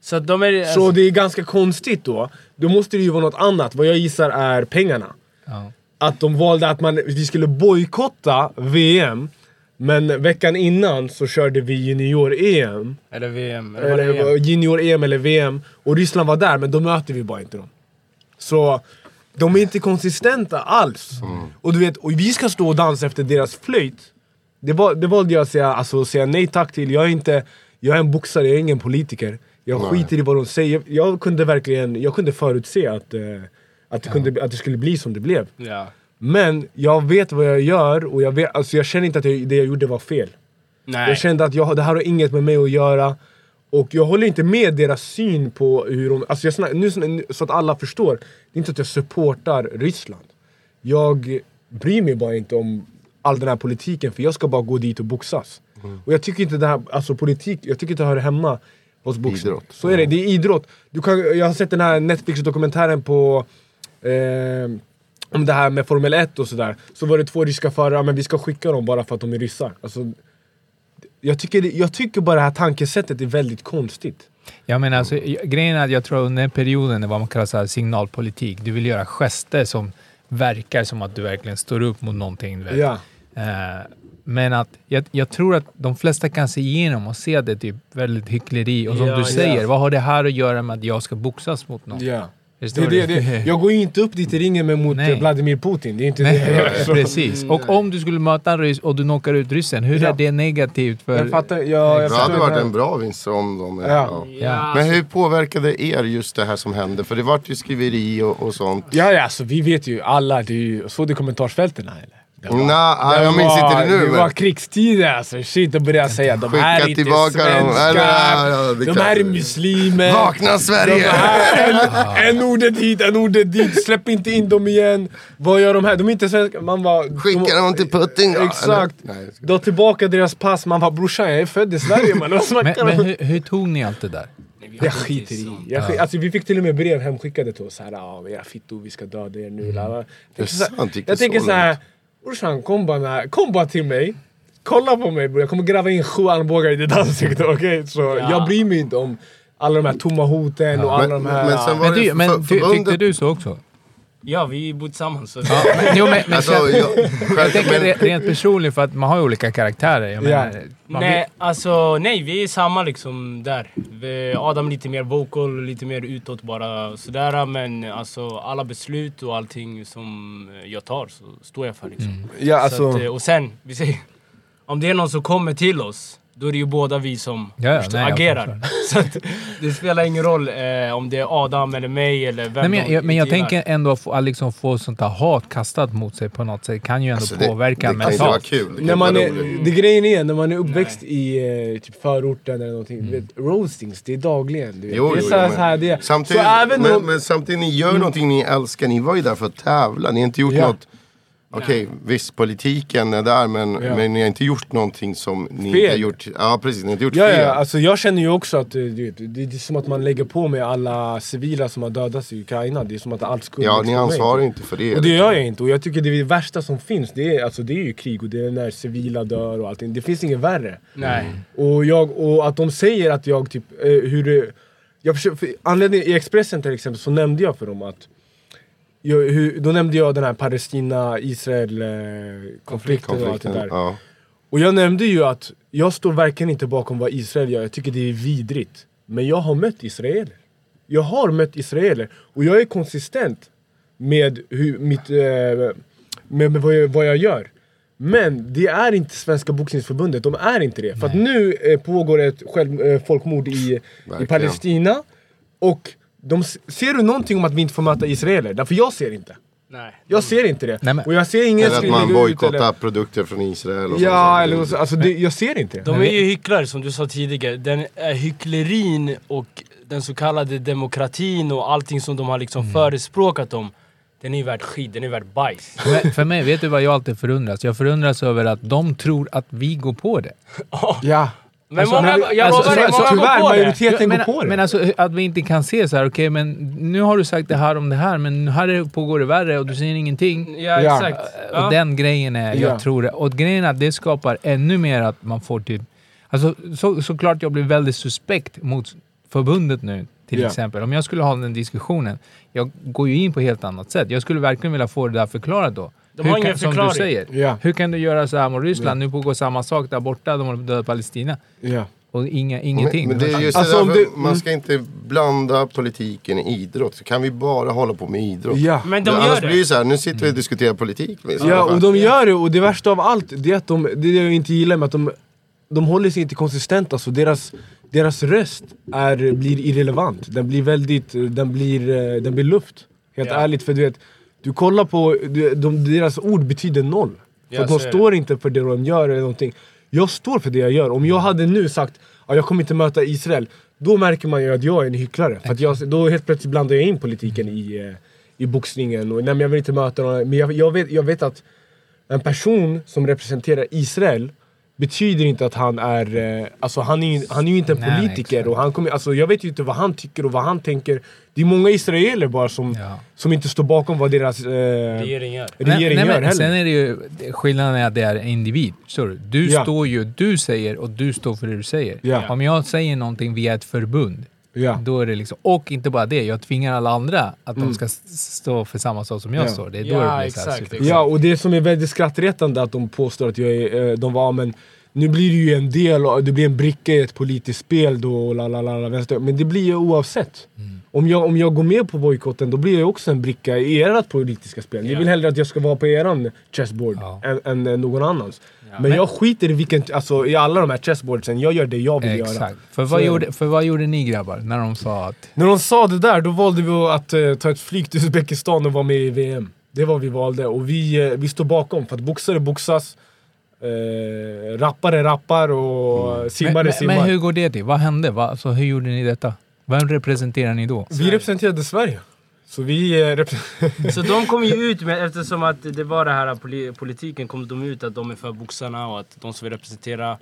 Så de är... Så det är ganska konstigt då. Då måste det ju vara något annat. Vad jag gissar är pengarna. Ja. Att de valde att man, vi skulle bojkotta VM. Men veckan innan så körde vi junior-EM. Eller VM, eller, Eller junior-EM eller VM. Och Ryssland var där, men då möter vi bara inte dem. Så de är inte konsistenta alls. Och du vet, och vi ska stå och dansa efter deras flöjt. Det, var, det valde jag att säga, alltså, säga nej tack till. Jag är, inte, jag är en boxare, jag är ingen politiker. Jag Nej. skiter i vad de säger. Jag kunde verkligen jag kunde förutse att, eh, att, det kunde, att det skulle bli som det blev. Ja. Men jag vet vad jag gör och jag, vet, alltså jag känner inte att jag, det jag gjorde var fel. Nej. Jag kände att jag, det här har inget med mig att göra. Och jag håller inte med deras syn på hur de... Alltså jag snack, nu, så att alla förstår, det är inte att jag supportar Ryssland. Jag bryr mig bara inte om all den här politiken för jag ska bara gå dit och boxas. Och jag tycker inte det här, alltså politik, jag tycker inte det hör hemma hos boxning. Idrott. Så är det, det är idrott. Du kan, jag har sett den här Netflix-dokumentären på eh, om det här med Formel 1 och sådär. Så var det två ryska förare, men vi ska skicka dem bara för att de är ryssar. Alltså, jag, tycker, det- jag tycker bara det här tankesättet är väldigt konstigt. Ja, men alltså, grejen är att jag tror under perioden, vad man kallar så här signalpolitik, du vill göra gester som verkar som att du verkligen står upp mot någonting. Ja. Eh, men att jag, jag tror att de flesta kan se igenom och se att det är typ väldigt hyckleri. Och som Ja, du ja. säger, vad har det här att göra med att jag ska boxas mot någon? Ja. Det, det, det. Jag går ju inte upp dit i ringen med mot Nej. eh, Vladimir Putin, det är inte det jag Nej. Så- precis. Och om du skulle möta en ryss och du knockar ut ryssen, hur Ja. är det negativt för... Jag fattar, jag, jag Det hade varit det. en bra vinst om de... Ja. Ja. Ja. Men hur påverkade er just det här som hände? För det vart ju skriveri och, och sånt. Ja, ja, alltså, vi vet ju alla, det är ju, såg du kommentarsfälten eller? Var- Nej, det jag minns var- inte det nu. Det men- var krigstider alltså, shit och började säga de här är Skicka inte tillbaka dem. svenskar, Ja, ja, de här är muslimer. Vakna De Sverige! här, en, en ordet hit, en ordet dit, släpp inte in dem igen. Vad gör de här? De är inte svenskar. Man bara... Skicka dem till Putin då, Exakt. Nej, ska- Dra tillbaka deras pass. Man bara brorsan jag är född i Sverige man. Men, men hur, hur tog ni allt det där? Jag skiter i. Jag skit, alltså, vi fick till och med brev hemskickade till oss. Här, ah, era fittor, vi ska döda er nu. la. Jag Det är tänker så här- Jag tänker så här. Brorsan kom bara, när- kom bara till mig. Kolla på mig bror. Jag kommer gräva in sju armbågar i ditt ansikte. Okej? Så jag bryr mig inte om alla de här tomma hoten och alla Men, de här... men sen var Men, det men för, tyckte du så också? Ja, vi bor tillsammans. Så Ja, men, jo, men, men Alltså, jag, jag tänker men, rent personligt, för att man har ju olika karaktärer. Jag Ja. menar, man Nej, vet- alltså nej, vi är samma liksom där. Vi, Adam lite mer vocal, lite mer utåt bara sådär. Men alltså alla beslut och allting som jag tar så står jag för liksom. ja, Så alltså, att, eh, och sen, vi säger, om det är någon som kommer till oss, då är det ju båda vi som Ja, ja, förstår- nej, agerar. Så att, det spelar ingen roll eh, om det är Adam eller mig eller vem Nej, men jag, men jag tänker ändå att få, att liksom få sånt här hat kastat mot sig på något sätt kan ju ändå alltså, det, det påverka kan inte vara mentalt. kul. Det kan när man är, roligt. det grejen är, när man är uppväxt i eh, typ förorten eller någonting, du vet, roastings, det är dagligen. Du vet. Jo, det är jo, så så här, det, samtidigt, så även men, om, men samtidigt, ni gör någonting ni älskar. Ni var ju där för att tävla. Ni har inte gjort Ja. något... Okej, visst politiken är där men, Ja. men ni har inte gjort någonting som ni Fel. inte har gjort. Ja precis, ni har inte gjort Ja, fel. ja, alltså jag känner ju också att eh, du vet, det, det är som att man lägger på med alla civila som har dödats i Ukraina. Det är som att allt skulle Ja, ni ansvarar inte för det. Och det gör jag inte. Och jag tycker det, är det värsta som finns, det är, alltså, det är ju krig och det är när civila dör och allting. Det finns inget värre. Nej. Och, jag, och att de säger att jag typ, eh, hur det, jag försöker, för anledningen, I Expressen till exempel så nämnde jag för dem att jag, Då nämnde jag den här Palestina-Israel-konflikten och allt det där. ja. Och jag nämnde ju att jag står verkligen inte bakom vad Israel gör, jag tycker det är vidrigt. Men jag har mött israeler. Jag har mött israeler och jag är konsistent med, hur, mitt, eh, med, med vad, jag, vad jag gör. Men det är inte Svenska boxningsförbundet, de är inte det. För att nu eh, pågår ett själv, eh, folkmord i, i. Palestina. Och de, ser du någonting om att vi inte får möta israeler? Därför jag ser inte. Nej. Jag ser inte det. Nej, men- och jag ser ingen Eller att man bojkottar eller- produkter från Israel och Ja, sånt. eller så, alltså det, jag ser inte det. De är ju hycklare som du sa tidigare. Den är hycklerin och den så kallade demokratin och allting som de har liksom Mm. förespråkat om. Den är ju värd skit, den är värd bajs. Men för mig, vet du vad jag alltid förundras? Jag förundras över att de tror att vi går på det. Ja. Men Alltså, många, men- jag alltså, lovar dig, så- många tyvärr, går på det. majoriteten men, går på det. men alltså att vi inte kan se så här, okej men nu har du sagt det här om det här, men här är- pågår det värre och du säger ingenting. Ja, Ja. exakt. Ja. Och den grejen är, jag Ja. tror det. Och grejen är att det skapar ännu mer att man får typ... Alltså så, såklart jag blir väldigt suspekt mot förbundet nu, till Ja. exempel. Om jag skulle ha den diskussionen, jag går ju in på ett helt annat sätt. Jag skulle verkligen vilja få det där förklarat då. De har Hur ingen kan, som du förklaring. säger, Ja. hur kan du göra så här mot Ryssland? Nu pågår samma sak där borta, de håller på att döda Palestina. Ja. Och inga, ingenting. Men, men det är just Alltså, det för man ska inte blanda politiken i idrott. Så kan vi bara hålla på med idrott. Ja. Men de Annars gör blir det ju det. så här, nu sitter vi och diskuterar politik. med- Ja, och de gör det, och det värsta av allt, det är att de, det är det jag inte gillar med att de, de håller sig inte konsistenta, så deras, deras röst är, blir irrelevant. Den blir väldigt, den blir, eh, den blir luft. Helt Ja. ärligt, för du vet, du kollar på, de, de, deras ord betyder noll. För de så är det. står inte för det de gör eller någonting. Jag står för det jag gör. Om jag hade nu sagt att jag kommer inte möta Israel, då märker man ju att jag är en hycklare. För att jag, då helt plötsligt blandar jag in politiken i, eh, i boxningen. Och, nej, men jag vill inte möta någon. Men jag, jag, vet, jag vet att en person som representerar Israel betyder inte att han är, eh, alltså han är, ju- han är ju inte en Nej, nej, politiker exakt. och han kommer, alltså jag vet ju inte vad han tycker och vad han tänker. Det är många israeler bara som, Ja. som inte står bakom vad deras eh, Regering gör. regering nej, gör men heller. Sen är det ju, skillnaden är att det är en individ. Du? Du Ja. står ju, du säger och du står för det du säger. Ja. Om jag säger någonting via ett förbund, ja. då är det liksom, och inte bara det, jag tvingar alla andra att de ska stå för samma sak som jag Mm. Ja. står. Det är då Ja, det blir så här exakt, super- exakt. Ja, och det som är väldigt skrattretande att de påstår att jag är, eh, de var men nu blir det ju en del, det blir en bricka i ett politiskt spel då, och la, la, la, la, men det blir ju oavsett. Mm. Om, jag, om jag går med på bojkotten då blir jag också en bricka i ert politiska spel. Ni Ja. vill hellre att jag ska vara på eran chessboard Ja. än, än eh, någon annans. Men, Men- jag skiter i, vilken, alltså, i alla de här chessboardsen, jag gör det jag vill göra. Exakt. För Så vad, gjorde, för vad gjorde ni grabbar när de sa att... När de sa det där, då valde vi att eh, ta ett flyg till Uzbekistan och vara med i VM. Det var vi valde och vi, eh, vi står bakom för att boxare boxas, eh, rappare rappar och simmare men, men, simmar. men hur går det till? Vad hände? Va, alltså, hur gjorde ni detta? Vem representerar ni då? Vi representerade Sverige. Så vi... Eh, Så de kom ju ut med, eftersom att det var det här poli- politiken, kom de ut att de är för boxarna och att de som vill representera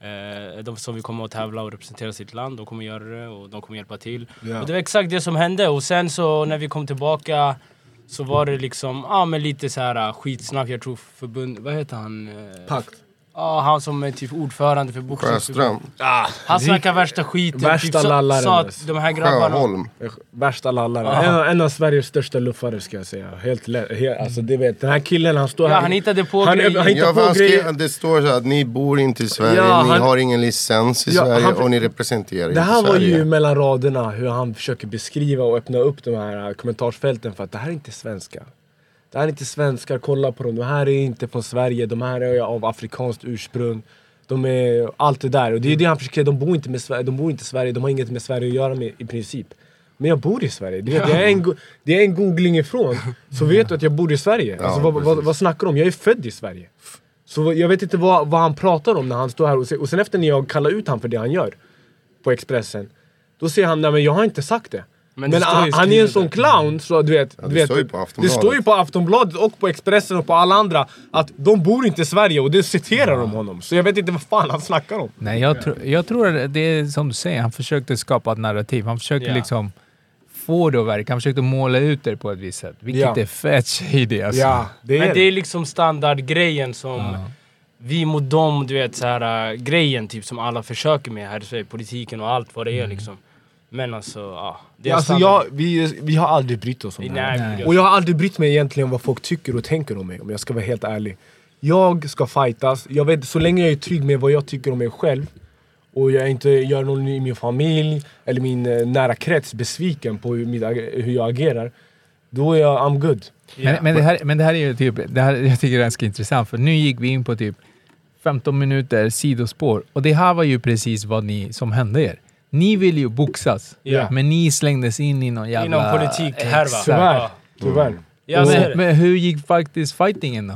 eh, de som vill komma och tävla och representera sitt land, de kommer göra det och de kommer hjälpa till. Ja. Och det var exakt det som hände och sen så när vi kom tillbaka så var det liksom, ja men lite så här ah, skitsnack, jag tror förbund, vad heter han? Eh, Pakt. Ja, han som är typ ordförande för boxningsförbundet. Sjöström. Han snackar värsta skiten. Värsta typ, lallaren, sa att de här grabbarna... Sjöholm. Värsta lallare. Aha. En, av- en av Sveriges största luffare ska jag säga. Helt lätt. Helt, alltså, det vet, den här killen han står Ja, här. han hittade på han, grejer. han hittar Ja, på han grejer. skrev, det står så att ni bor inte i Sverige, Ja, ni han- har ingen licens i Ja, Sverige han- och ni representerar Det inte här var Sverige. ju mellan raderna hur han försöker beskriva och öppna upp de här kommentarsfälten för att det här är inte svenska. Det här är inte svenskar, kolla på dem. De här är inte från Sverige, de här är av afrikanskt ursprung. De är allt det där. Och det är det han försöker, de bor inte, med Sverige, de bor inte i Sverige, de har inget med Sverige att göra med i princip. Men jag bor i Sverige. Det, det, är, en, det är en googling ifrån, så vet du att jag bor i Sverige. Alltså, vad, vad, vad snackar du om? Jag är född i Sverige. Så jag vet inte vad, vad han pratar om när han står här och, se- och sen efter när jag kallar ut han för det han gör på Expressen Då säger han, nej men jag har inte sagt det Men Men, han, han är en sån clown så du vet, Ja, du det vet står ju på Det står ju på Aftonbladet och på Expressen och på alla andra Att de bor inte i Sverige och det citerar de honom Så jag vet inte vad fan han snackar om Nej, jag, tro, jag tror att det är som du säger, han försökte skapa ett narrativ. Han försökte Ja. liksom få det att verka. Han försökte måla ut det på ett visst sätt. Vilket Ja. är fett shady alltså. Ja, det är Men det är liksom standardgrejen som Ja. vi mot dem, du vet så här äh, grejen typ som alla försöker med här i Sverige, politiken och allt vad det är liksom. Men alltså, ja. Det är Ja, alltså jag, vi, vi har aldrig brytt oss om det här. Nej. Och jag har aldrig brytt mig egentligen om vad folk tycker och tänker om mig om jag ska vara helt ärlig. Jag ska fightas, jag vet, så länge jag är trygg med vad jag tycker om mig själv och jag inte gör någon i min familj eller min eh, nära krets besviken på hur, mitt, ag- hur jag agerar. Då är jag I'm good. Men, men, det här, men det här är ju typ, det här, jag tycker det är ganska intressant för nu gick vi in på typ 15 minuter sidospår och det här var ju precis vad ni, som hände er. Ni ville ju boxas, Ja. men ni slängdes in i någon jävla... Inom politik här va? Exakt. Tyvärr. Tyvärr. Ja, så är Men, hur gick faktiskt fightingen då?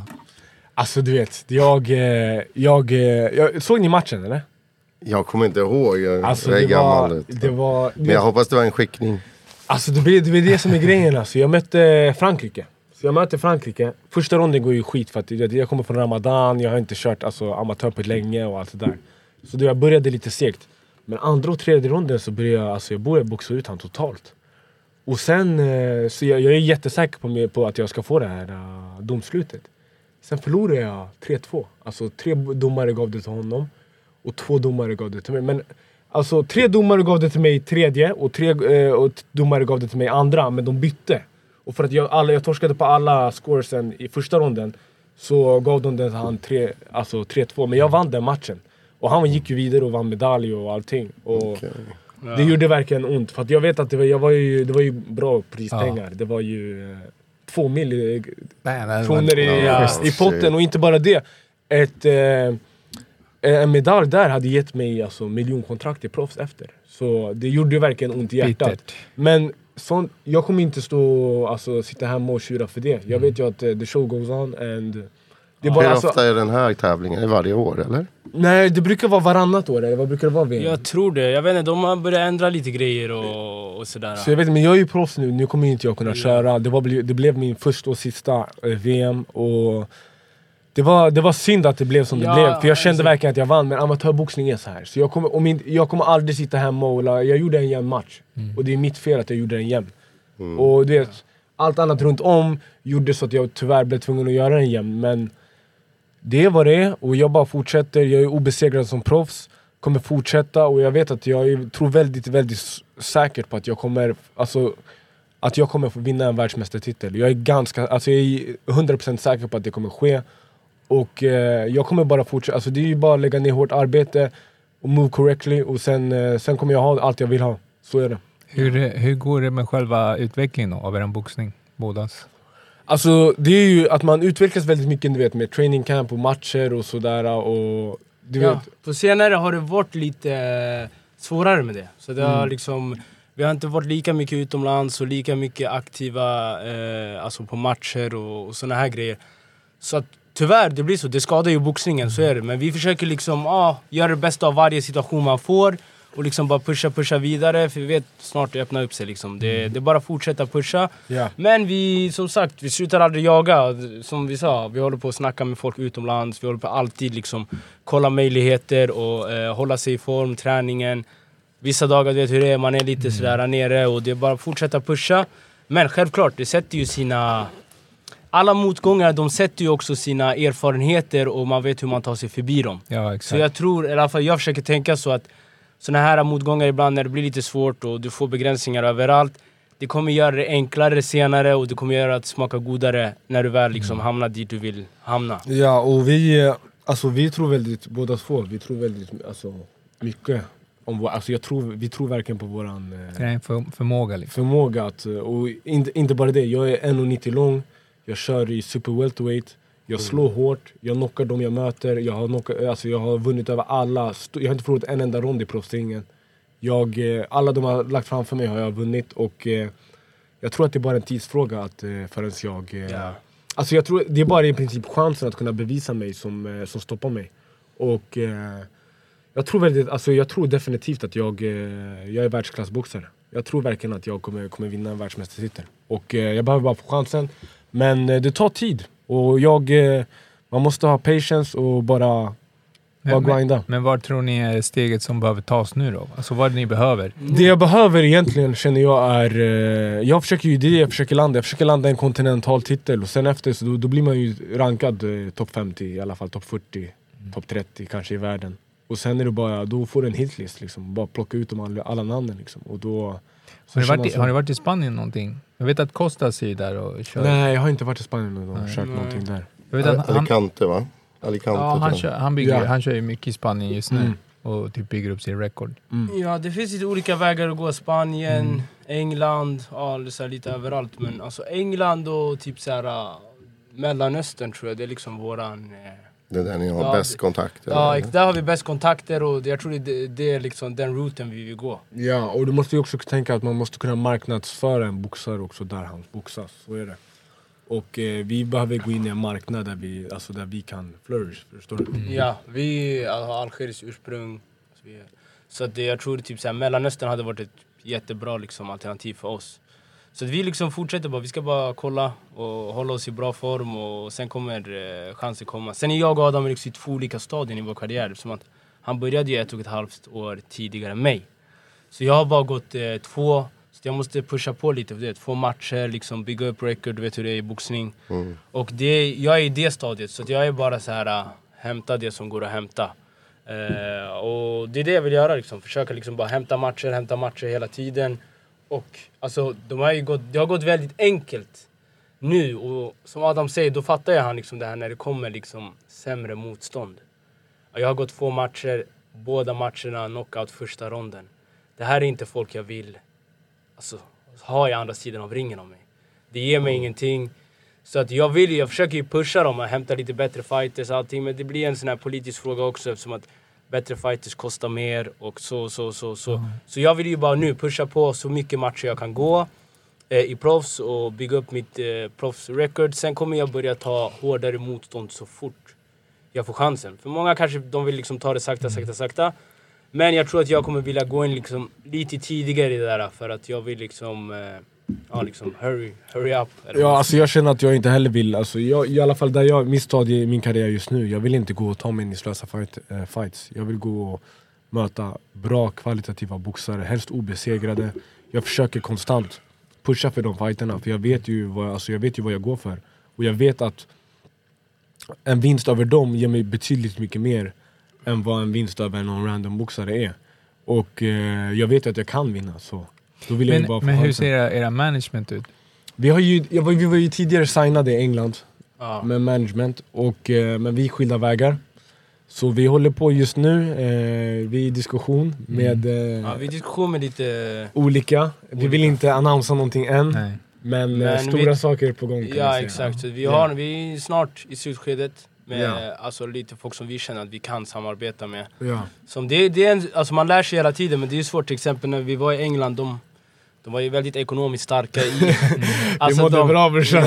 Alltså du vet, jag... eh, jag, eh, jag såg ni matchen eller? Jag kommer inte ihåg, jag Alltså jag är det gammal. var... vet Det du. var Men jag hoppas det var en skickning. Alltså det blir, det blir det som är grejen alltså. Jag mötte Frankrike. Så jag mötte Frankrike. Första ronden går ju skit för att jag, jag kommer från Ramadan, jag har inte kört alltså, amatör på länge och allt det där. Så då jag började lite segt. Men andra och tredje ronden så började jag, alltså, jag började boxa ut han totalt. Och sen, eh, så jag, jag är jättesäker på, mig, på att jag ska få det här uh, domslutet. Sen förlorade jag 3-2. Alltså tre domare gav det till honom och två domare gav det till mig. Men alltså tre domare gav det till mig i tredje och tre eh, och domare gav det till mig i andra, men de bytte. Och för att jag, alla, jag torskade på alla scoresen i första ronden så gav de den till han alltså 3-2, men jag vann den matchen. Och han gick ju vidare och vann medalj och allting. Och Det gjorde verkligen ont, för att jag vet att det var, jag var ju, det var ju bra prispengar. Det var ju eh, två mil kronor i, i potten och inte bara det. Ett, eh, en medalj där hade gett mig alltså, miljonkontrakt i proffs efter. Så det gjorde verkligen ont i hjärtat. Bittert. Men sånt, jag kommer inte stå alltså, sitta hemma och tjura för det. Jag Mm. vet ju att eh, the show goes on and det är Hur bara, alltså, ofta är den här tävlingen? Är det varje år eller? Nej, det brukar vara varannat år, eller vad brukar det vara? VM? Jag tror det. Jag vet inte, de har börjat ändra lite grejer och, och sådär. Så jag vet men jag är ju proffs nu, nu kommer inte jag kunna köra. Det, var, det blev min första och sista eh, VM och det var, det var synd att det blev som det Ja, blev, för jag kände exakt. verkligen att jag vann, men amatörboxning är så här. Så jag kommer, och min, jag kommer aldrig sitta hemma och la, jag gjorde en jämn match. Och det är mitt fel att jag gjorde den jämn. Och du vet, allt annat runt om gjorde så att jag tyvärr blev tvungen att göra den jämn. Men det är vad det är, och jag bara fortsätter. Jag är obesegrad som proffs, kommer fortsätta och jag vet att jag är, tror väldigt, väldigt säkert på att jag kommer, alltså, att jag kommer få vinna en världsmästartitel. Jag är ganska, alltså jag är 100% säker på att det kommer ske. Och eh, jag kommer bara fortsätta, alltså det är ju bara att lägga ner hårt arbete och move correctly och sen, eh, sen kommer jag ha allt jag vill ha. Så är det. Hur, hur går det med själva utvecklingen då, av er boxning? Bådas? Alltså det är ju att man utvecklas väldigt mycket du vet, med training camp och matcher och sådär. Och, du Ja, vet, på senare har det varit lite svårare med det. Så det har liksom, vi har inte varit lika mycket utomlands och lika mycket aktiva eh, alltså på matcher och, och såna här grejer. Så att tyvärr, det blir så. Det skadar ju boxningen, så är det. Men vi försöker liksom ah, göra det bästa av varje situation man får och liksom bara pusha, pusha vidare. För vi vet snart det öppnar upp sig liksom. Det, det är bara att fortsätta pusha. Ja. Men vi, som sagt, vi slutar aldrig jaga. Som vi sa, vi håller på att snacka med folk utomlands. Vi håller på alltid liksom kolla möjligheter och eh, hålla sig i form, träningen. Vissa dagar, du vet hur det är, man är lite sådär nere och det är bara att fortsätta pusha. Men självklart, det sätter ju sina... Alla motgångar, de sätter ju också sina erfarenheter och man vet hur man tar sig förbi dem. Ja, Så jag tror, i alla fall jag försöker tänka så att såna här motgångar ibland när det blir lite svårt och du får begränsningar överallt. Det kommer göra det enklare senare och det kommer göra att smaka godare när du väl liksom hamnar dit du vill hamna. Ja, och vi, alltså, vi tror väldigt, båda två, vi tror väldigt alltså, mycket om vår, alltså, jag tror, Vi tror verkligen på våran eh, Det för, förmåga liksom. förmåga att, eh, och inte, inte bara det, jag är 1,90 lång, jag kör i super welterweight, jag slår hårt, jag knockar dem jag möter, jag har, knockat, alltså, jag har vunnit över alla, jag har inte förlorat en enda rond i proffsringen. Jag, eh, alla de har lagt framför mig har jag vunnit och eh, jag tror att det är bara en tidsfråga att, eh, förrän jag... Ja. Alltså jag tror, det är bara i princip chansen att kunna bevisa mig som, som stoppar mig. Och jag tror, väldigt, alltså jag tror definitivt att jag, jag är världsklassboxare. Jag tror verkligen att jag kommer, kommer vinna en världsmästartitel. Och jag behöver bara få chansen. Men det tar tid. Och jag, eh, man måste ha patience och bara, bara grinda. men vad tror ni är steget som behöver tas nu då? Alltså vad är det ni behöver? Det jag behöver egentligen känner jag är... Eh, jag försöker ju, det jag försöker landa. Jag försöker landa en kontinental titel och sen efter så då, då blir man ju rankad eh, topp 50, i alla fall topp 40, topp 30 kanske i världen. Och sen är det bara, då får du en hitlist liksom. Bara plocka ut de alla, alla namnen liksom. Och då... Har ni, varit i, har ni varit i Spanien någonting? Jag vet att Kostas är där och kör. Nej, jag har inte varit i Spanien någon gång och kört någonting där. Jag vet att han, Alicante va? Alicante ja, han, kör, han, bygger, Ja. han kör ju mycket i Spanien just nu Mm. och typ bygger upp sin rekord. Ja, det finns lite olika vägar att gå. Spanien, England, ja, så lite överallt. Men alltså England och typ så här, uh, Mellanöstern tror jag, det är liksom våran... Eh, Det är där ni har Ja, bäst det- kontakt? ja, eller? där har vi bäst kontakter och jag tror det, det är liksom den routen vi vill gå. Ja, och du måste ju också tänka att man måste kunna marknadsföra en boxare också där han boxas. Så är det. Och eh, vi behöver gå in i en marknad där vi, alltså där vi kan flourish. Förstår du? Ja, vi har algeriskt ursprung. Så, vi, så att det, jag tror typ så här, Mellanöstern hade varit ett jättebra liksom, alternativ för oss. Så vi liksom fortsätter bara, vi ska bara kolla och hålla oss i bra form och sen kommer eh, chansen komma. Sen är jag och Adam liksom i två olika stadier i vår karriär. Som att han började ju ett och ett halvt år tidigare än mig. Så jag har bara gått eh, två, så jag måste pusha på lite för det. Två matcher, liksom bygga upp record, du vet hur det är i boxning. Och det, jag är i det stadiet, så jag är bara så här äh, hämta det som går att hämta. Eh, och det är det jag vill göra liksom, försöka liksom bara hämta matcher, hämta matcher hela tiden. Och alltså, de har gått, det har gått väldigt enkelt nu och som Adam säger, då fattar jag han liksom det här när det kommer liksom sämre motstånd. Jag har gått två matcher, båda matcherna knockout första ronden. Det här är inte folk jag vill alltså, ha i andra sidan av ringen av mig. Det ger mig ingenting. Så att jag vill jag försöker ju pusha dem och hämta lite bättre fighters och allting. Men det blir en sån här politisk fråga också eftersom att bättre fighters kostar mer och så, så, så, så. Så jag vill ju bara nu pusha på så mycket matcher jag kan gå eh, i proffs och bygga upp mitt eh, proffsrecord. Sen kommer jag börja ta hårdare motstånd så fort jag får chansen. För många kanske de vill liksom ta det sakta, sakta, sakta. Men jag tror att jag kommer vilja gå in liksom lite tidigare i det där för att jag vill liksom... Eh, ja liksom hurry, hurry up. Ja, alltså jag känner att jag inte heller vill, alltså jag, i alla fall där jag, min stadie i min karriär just nu, jag vill inte gå och ta meningslösa fight, eh, fights. Jag vill gå och möta bra kvalitativa boxare, helst obesegrade. Jag försöker konstant pusha för de fighterna, för jag vet ju vad, alltså jag, vet ju vad jag går för. Och jag vet att en vinst över dem ger mig betydligt mycket mer än vad en vinst över någon random boxare är. Och eh, jag vet att jag kan vinna, så då vill jag ju bara Men, men hur ser era, era management ut? Vi, har ju, jag var, vi var ju tidigare signade i England Ja. med management, och, eh, men vi är skilda vägar. Så vi håller på just nu, eh, vi är i diskussion med eh, Ja, vi diskussion med lite... olika. Vi vill inte annonsera någonting än, Nej. men, eh, Men stora vi- saker är på gång kan Ja säga. exakt, så vi, har, vi är snart i slutskedet med Ja. alltså, lite folk som vi känner att vi kan samarbeta med. Ja. Som det, det är en, alltså man lär sig hela tiden men det är svårt till exempel när vi var i England, de, de var ju väldigt ekonomiskt starka i... Alltså, mådde de, bra, brorsan.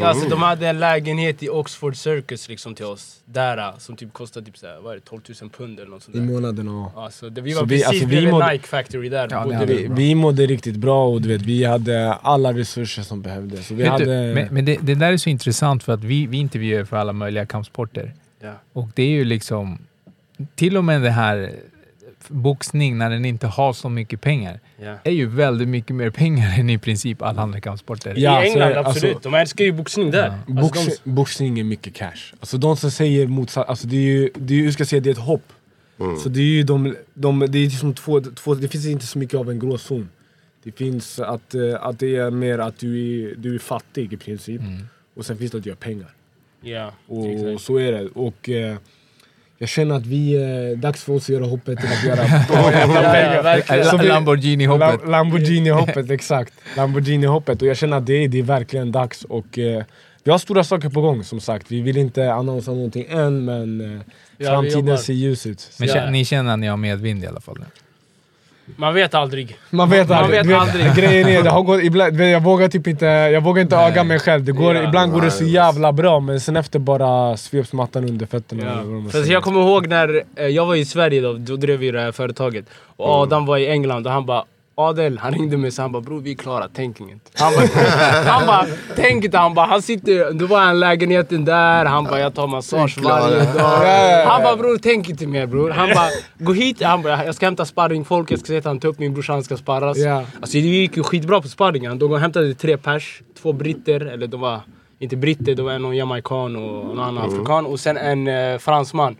ja, alltså, de hade en lägenhet i Oxford Circus liksom till oss, där äh, som typ kostade typ såhär, vad är det, 12 000 pund eller något sånt I där. månaden och... Alltså, det, vi Så var vi- precis alltså, vi bredvid mådde- Nike Factory där. Ja, bodde vi. Vi, mådde riktigt bra och du vet, vi hade alla resurser som behövdes. Så vi hade... du, men men det, det där är så intressant för att vi, vi intervjuar för alla möjliga kampsporter. Ja. Och det är ju liksom, till och med det här boxning när den inte har så mycket pengar, Ja. är ju väldigt mycket mer pengar än i princip alla andra kampsporter. Ja, I så England det, absolut, alltså- de älskar ju boxning där. Alltså, Boxning, de, boxning är mycket cash. Alltså de som säger motsatsen, alltså det är ju, det är, hur ska jag säga, det är ett hopp. Så det är ju de, de det är som två, två, det finns inte så mycket av en gråzon. Det finns att, eh, att det är mer att du är, du är fattig i princip. Och sen finns det att du gör pengar. ja, Och exakt. så är det. Och eh, jag känner att vi, eh, dags för oss att göra hoppet till att göra Ja, Lamborghini-hoppet. Lam- Lamborghini-hoppet, exakt. Lamborghini-hoppet. Och jag känner att det, är- det är verkligen dags. Och, eh, vi har stora saker på gång som sagt. Vi vill inte annonsera någonting än men eh, Ja, framtiden ser ljus ut. Men Ja. ni känner att ni har medvind i alla fall? Man vet aldrig. Man vet Man aldrig. Du vet, aldrig. Grejen är, det har gått, ibland, jag vågar typ inte, jag vågar inte öga mig själv. Det går, Ja. ibland går det så jävla bra men sen efter bara sveps mattan under fötterna. Man För jag kommer ihåg när eh, jag var i Sverige då, då drev vi det här företaget. Och Adam var i England och han bara Adel, han ringde mig så han bara bror vi är klara, tänk inget. Han bara, han bara tänk inte, han bara han sitter, då var han lägenheten där, han bara jag tar massage varje dag. Han bara bror tänk inte mer bror. Han bara gå hit, han bara jag ska hämta sparringfolk, jag ska säga att han tar upp min brorsa, han ska sparras. Ja. Alltså det gick ju skitbra på sparringen. De hämtade tre pers, två britter, eller de var inte britter, det var någon jamaican och en annan afrikan och sen en eh, fransman.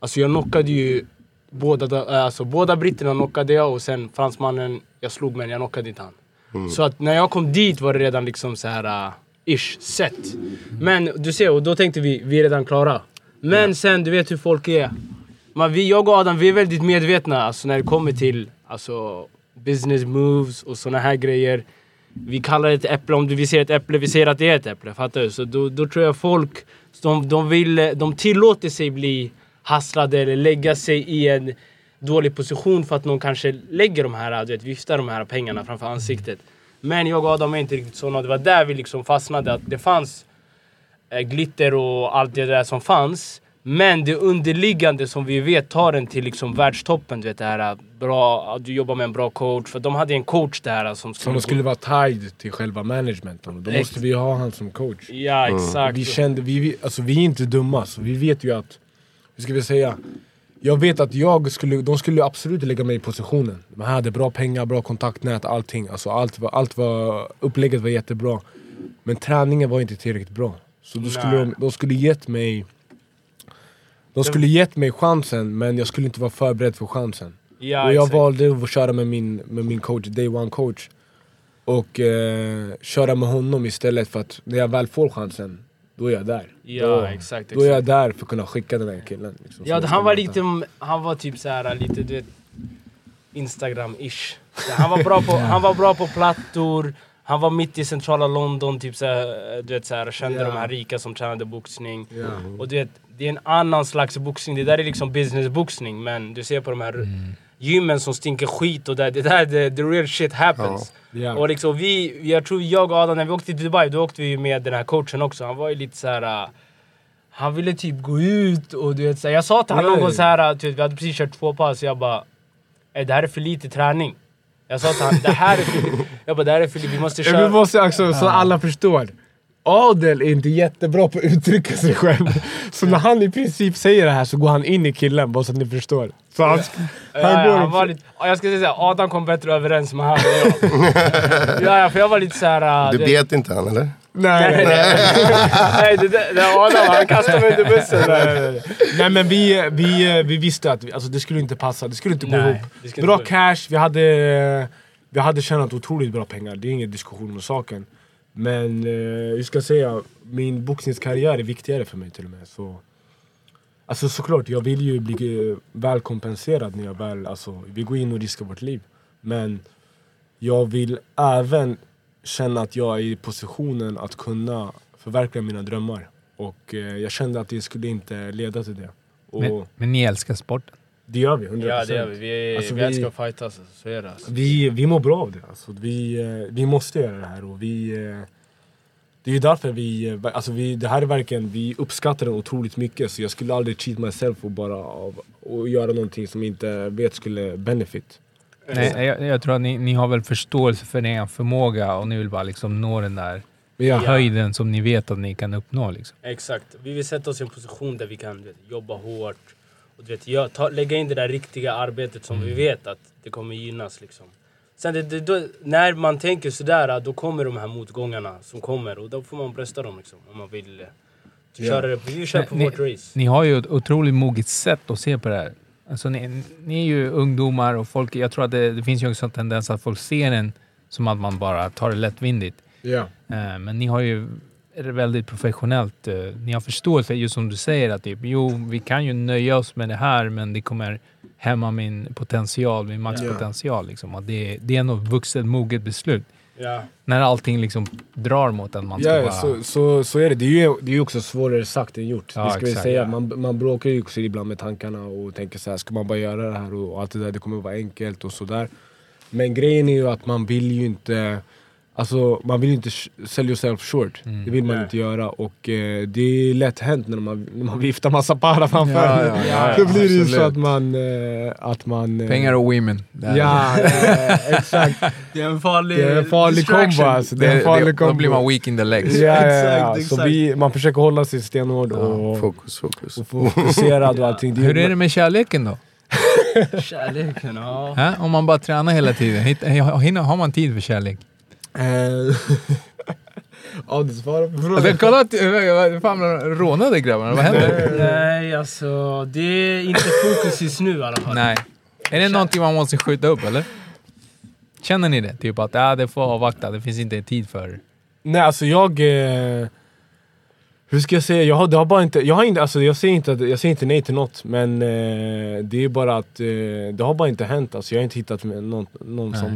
Alltså jag knockade ju båda, da- äh, alltså båda britterna knockade jag och sen fransmannen, jag slog men jag knockade inte han. Så att när jag kom dit var det redan liksom så här uh, ish, set. Men du ser, och då tänkte vi, vi är redan klara. Men sen, du vet hur folk är. Man, vi, jag och Adam, vi är väldigt medvetna alltså, när det kommer till alltså, business moves och såna här grejer. Vi kallar det ett äpple, om vi ser ett äpple, vi ser att det är ett äpple. Fattar du? Så då, då tror jag folk, de, de, vill, de tillåter sig bli hasslade eller lägga sig i en dålig position för att någon kanske lägger de här, du vet, viftar de här pengarna framför ansiktet. Men jag och Adam är inte riktigt såna. Det var där vi liksom fastnade, att det fanns eh, glitter och allt det där som fanns. Men det underliggande som vi vet tar den till liksom världstoppen. Du vet det här bra, du jobbar med en bra coach. För de hade en coach där som Som de skulle vara tied till själva managementen. Då måste vi ha han som coach. Ja exakt. Vi kände, vi, vi, alltså vi är inte dumma, så vi vet ju att, hur ska vi säga? Jag vet att jag skulle, de skulle absolut lägga mig i positionen. De hade bra pengar, bra kontaktnät, allting. Alltså allt var, allt var, upplägget var jättebra. Men träningen var inte tillräckligt bra. Så då skulle de, de skulle gett mig de skulle gett mig chansen men jag skulle inte vara förberedd för chansen. ja, och jag exakt. valde att köra med min, med min coach, day one coach. Och eh, köra med honom istället för att när jag väl får chansen, då är jag där. Ja, då, exakt, Då är jag exakt. där för att kunna skicka den här killen. Liksom, Ja, han var lite, han var typ så här lite du vet Instagram-ish. Han var, bra på, han var bra på plattor, han var mitt i centrala London, typ så här, du vet så här, kände Ja. de här rika som tränade boxning. Ja. Och du vet, det är en annan slags boxning, det där är liksom business-boxning men du ser på de här gymmen som stinker skit och där, det där, the, the real shit happens. Ja. Och liksom vi, jag tror jag och Adam, när vi åkte till Dubai, då åkte vi med den här coachen också. Han var ju lite så här. äh, han ville typ gå ut och du vet så här, Jag sa till honom någon gång så här, äh, vet, vi hade precis kört två pass, jag bara "Eh, Det här är för lite träning. Jag sa till han, det här är Filip. Jag bara, det här är Filip, vi måste köra. Vi måste också, så alla förstår. Adel är inte jättebra på att uttrycka sig själv. Så när han i princip säger det här så går han in i killen, bara så att ni förstår. Så han, Ja, han ja, går han var lite, ja, jag ska säga såhär, Adam kom bättre överens med han och jag. ja, ja, för jag var lite såhär... Du det- bet inte han eller? Nej, Nej, nej, nej. nej, det, det, det Adam, han kastade mig under bussen. Nej, nej, nej. nej men vi, vi, vi visste att vi, alltså, det skulle inte passa, det skulle inte gå Nej, ihop. Bra cash, vi hade, vi hade tjänat otroligt bra pengar, det är ingen diskussion om saken. Men eh, hur ska jag säga, min boxningskarriär är viktigare för mig till och med. Så, alltså såklart, jag vill ju bli eh, väl kompenserad när jag väl, alltså, vi går in och riskar vårt liv. Men jag vill även känna att jag är i positionen att kunna förverkliga mina drömmar. Och eh, jag kände att det skulle inte leda till det. Och Men, men ni älskar sporten det gör vi, 100%. Ja, det gör vi. Vi, Alltså, vi vi- älskar att fightas, alltså. så är det. Alltså. Vi, vi mår bra av det. Alltså, vi, eh, vi måste göra det här. Och vi, eh, det är ju därför vi, eh, alltså vi... Det här är verkligen... Vi uppskattar den otroligt mycket. Så jag skulle aldrig cheat myself och bara av, och göra någonting som jag inte vet skulle benefit. Nej, jag, jag tror att ni, ni har väl förståelse för er förmåga och ni vill bara liksom nå den där Ja. höjden som ni vet att ni kan uppnå. Liksom. Exakt. Vi vill sätta oss i en position där vi kan jobba hårt. Och du vet, gör, ta, lägga in det där riktiga arbetet som vi vet att det kommer gynnas. Liksom. Sen det, det, då, när man tänker sådär, då kommer de här motgångarna som kommer och då får man brösta dem liksom, om man vill eh, köra det. Vi kör på ni, vårt race. ni har ju ett otroligt moget sätt att se på det här. Alltså ni, ni är ju ungdomar och folk, jag tror att det, det finns ju också en tendens att folk ser en som att man bara tar det lättvindigt. Eh, Men ni har ju är det väldigt professionellt. eh, Ni har förståelse, just som du säger, att typ, jo, vi kan ju nöja oss med det här, men det kommer hämma min potential, min maxpotential. Liksom. Det, det är nog vuxet, moget beslut. Ja. När allting liksom drar mot att man ska Ja, bara... så, så, så är det. Det är ju det är också svårare sagt än gjort. Ja, det ska vi exakt, säga. ja. Man, man bråkar ju också ibland med tankarna och tänker så här, ska man bara göra det här och, och allt det där, det kommer vara enkelt och sådär. Men grejen är ju att man vill ju inte Alltså man vill ju inte sell yourself short, Mm. det vill man Nej. inte göra och eh, det är lätt hänt när man, när man viftar massa para framför Ja, ja, ja, Då blir det ju så att man... Eh, att man eh, Pengar och women. Ja, eh, exakt. Det är en farlig, Det är en farlig kombo alltså. Det är en farlig det, då kombo. blir man weak in the legs. Ja, ja, ja. Exakt, Så exakt. vi, man försöker hålla sig stenhård och, Fokus, fokus. och fokuserad och allting. Hur är det med kärleken då? Kärleken, ja. Om man bara tränar hela tiden, har man tid för kärlek? På frågan. Alltså, kolla, att- fan rånade grabbarna? Vad händer? Nej, alltså det är inte fokus just nu i alla fall. Nej. Är det någonting man måste skjuta upp eller? Känner ni det? Typ att ja, det får avvakta, det finns inte tid för... Nej alltså jag... Eh, hur ska jag säga? Jag har, det har bara inte, jag, har inte, alltså, jag, säger inte att, jag säger inte nej till något men eh, det är bara att eh, det har bara inte hänt. Alltså, jag har inte hittat med någon, någon Nej. som,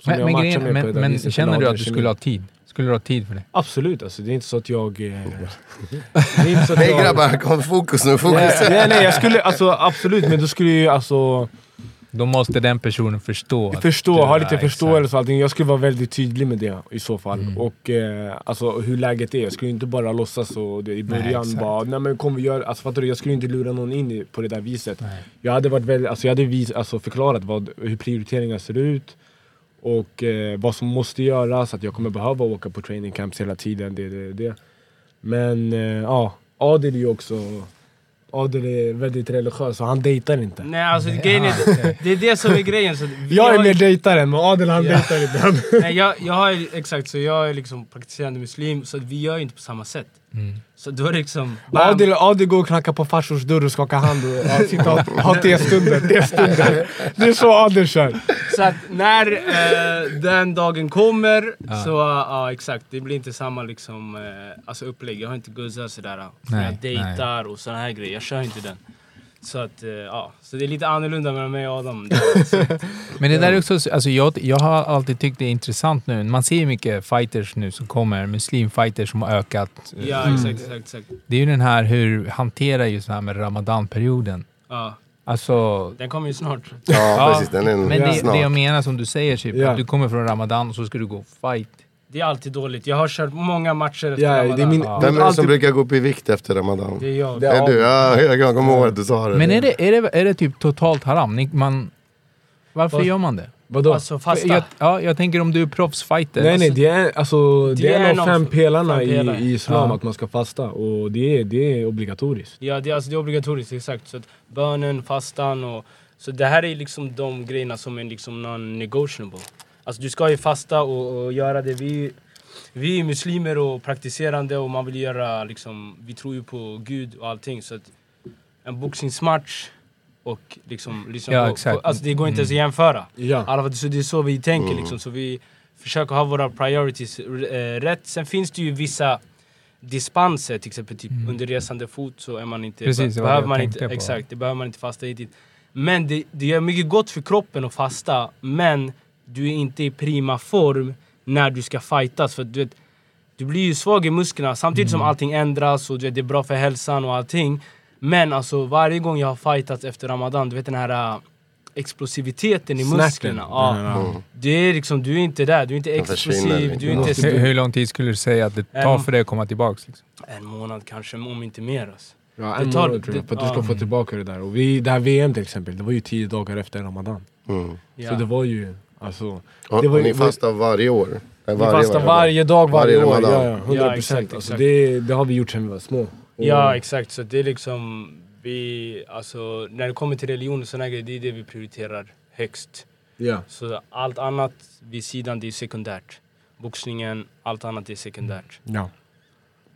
som Men, jag men, matchar grejen, med på men, det där men viset. känner du att du skulle ha tid? Skulle du ha tid för det? Absolut, alltså, det är inte så att jag... Eh, det är inte så att Hej jag grabbar, kom fokus nu, fokus. nej, nej, nej, jag skulle, alltså, absolut, men då skulle ju alltså... Då måste den personen förstå. Förstå, ha lite förståelse och allting. Jag skulle vara väldigt tydlig med det i så fall. Mm. Och eh, alltså hur läget är. Jag skulle inte bara låtsas och det, i Nej, början exakt. bara nej men kom vi gör, alltså fattar du? Jag skulle inte lura någon in på det där viset. Nej. Jag hade, varit väldigt, alltså, jag hade vis, alltså, förklarat vad, hur prioriteringar ser ut och eh, vad som måste göras, att jag kommer behöva åka på training camps hela tiden. Det, det, det. Men eh, ja, Adil är ju också Adil är väldigt religiös och han dejtar inte. Nej alltså grejen är, det är det som är grejen. Så Jag är mer dejtaren men Adil han Ja. dejtar inte. Nej, jag, jag har exakt, så jag är liksom praktiserande muslim, så vi gör inte på samma sätt. Mm. Så är det liksom... bam. Adil, Adil går och knackar på farsors dörr och skakar hand och ja, sitter och har testunder. testunder. Det är så Adil kör. Så att när eh, den dagen kommer, Ja. så ja exakt, det blir inte samma liksom, eh, alltså upplägg. Jag har inte guzzar sådär, för Nej, jag dejtar och såna här grejer. Jag kör inte den. Så att, eh, ja. Så det är lite annorlunda mellan mig och Adam. Men det där är också, alltså jag, jag har alltid tyckt det är intressant nu. Man ser ju mycket fighters nu som kommer, muslimfighters som har ökat. ja exakt, exakt, exakt. Det är ju den här hur hanterar just det här med ramadanperioden. Ja, Alltså, den kommer ju snart. Ja, precis. Den är men det, snart. det jag menar som du säger, typ, Ja. att du kommer från ramadan och så ska du gå fight. Det är alltid dåligt. Jag har kört många matcher efter Ja, det är Ramadan. min, Ja. Vem är det som alltid- brukar gå upp i vikt efter Ramadan? Det är jag. Det Det är du? Ja, jag kommer ihåg att du sa det. Men är det, är det, är det typ totalt haram? Ni, man, varför Vad- gör man det? Vadå? Alltså fasta. Jag, ja, jag tänker om du är proffsfighter. Nej nej, det är, alltså, det är en av fem pelarna fem pelare. i, i islam Ja. att man ska fasta och det är, det är obligatoriskt. Ja, det, är- alltså, det är obligatoriskt, exakt. Så att bönen, fastan och... Så det här är liksom de grejerna som är liksom non-negotiable. Alltså du ska ju fasta och, och göra det. Vi, vi är muslimer och praktiserande och man vill göra liksom... Vi tror ju på Gud och allting så att en boxningsmatch och liksom... liksom Ja, på- exakt. på- alltså det går inte ens att jämföra. Ja. Alla, så det är så vi tänker liksom. Så vi försöker ha våra priorities eh, rätt. Sen finns det ju vissa dispenser, till exempel typ under resande fot så är man inte... Precis, det behöver man inte, på. Exakt, det behöver man inte fasta hit dit. Men det, det gör mycket gott för kroppen att fasta, men du är inte i prima form när du ska fightas. För du vet, du blir ju svag i musklerna samtidigt som allting ändras och du vet, det är bra för hälsan och allting. Men alltså varje gång jag har fightats efter Ramadan, du vet den här äh, explosiviteten i Snacken. musklerna. Ja, Den här, det är liksom, du är inte där, du är inte explosiv, lite. du är inte... hur, hur lång tid skulle du säga att det tar för dig att komma tillbaks? Liksom? En månad kanske, om inte mer alltså. Ja, Det en tar- månad tror jag, det- för att du ska ja. få tillbaka det där. Och vi, det här VM till exempel, det var ju tio dagar efter Ramadan. Mm. Ja. Så det var ju, alltså... Och, Det var och ni fastar varje år? Eh, Vi fastar varje dag, varje, Varje år. Ja, ja, 100 Ja, procent. exakt, alltså, det, det har vi gjort sedan vi var små. Och- Ja exakt, så det är liksom, vi, alltså när det kommer till religion och sådana grejer, det är det vi prioriterar högst. ja. Så allt annat vid sidan, det är sekundärt. Boxningen, allt annat är sekundärt. ja.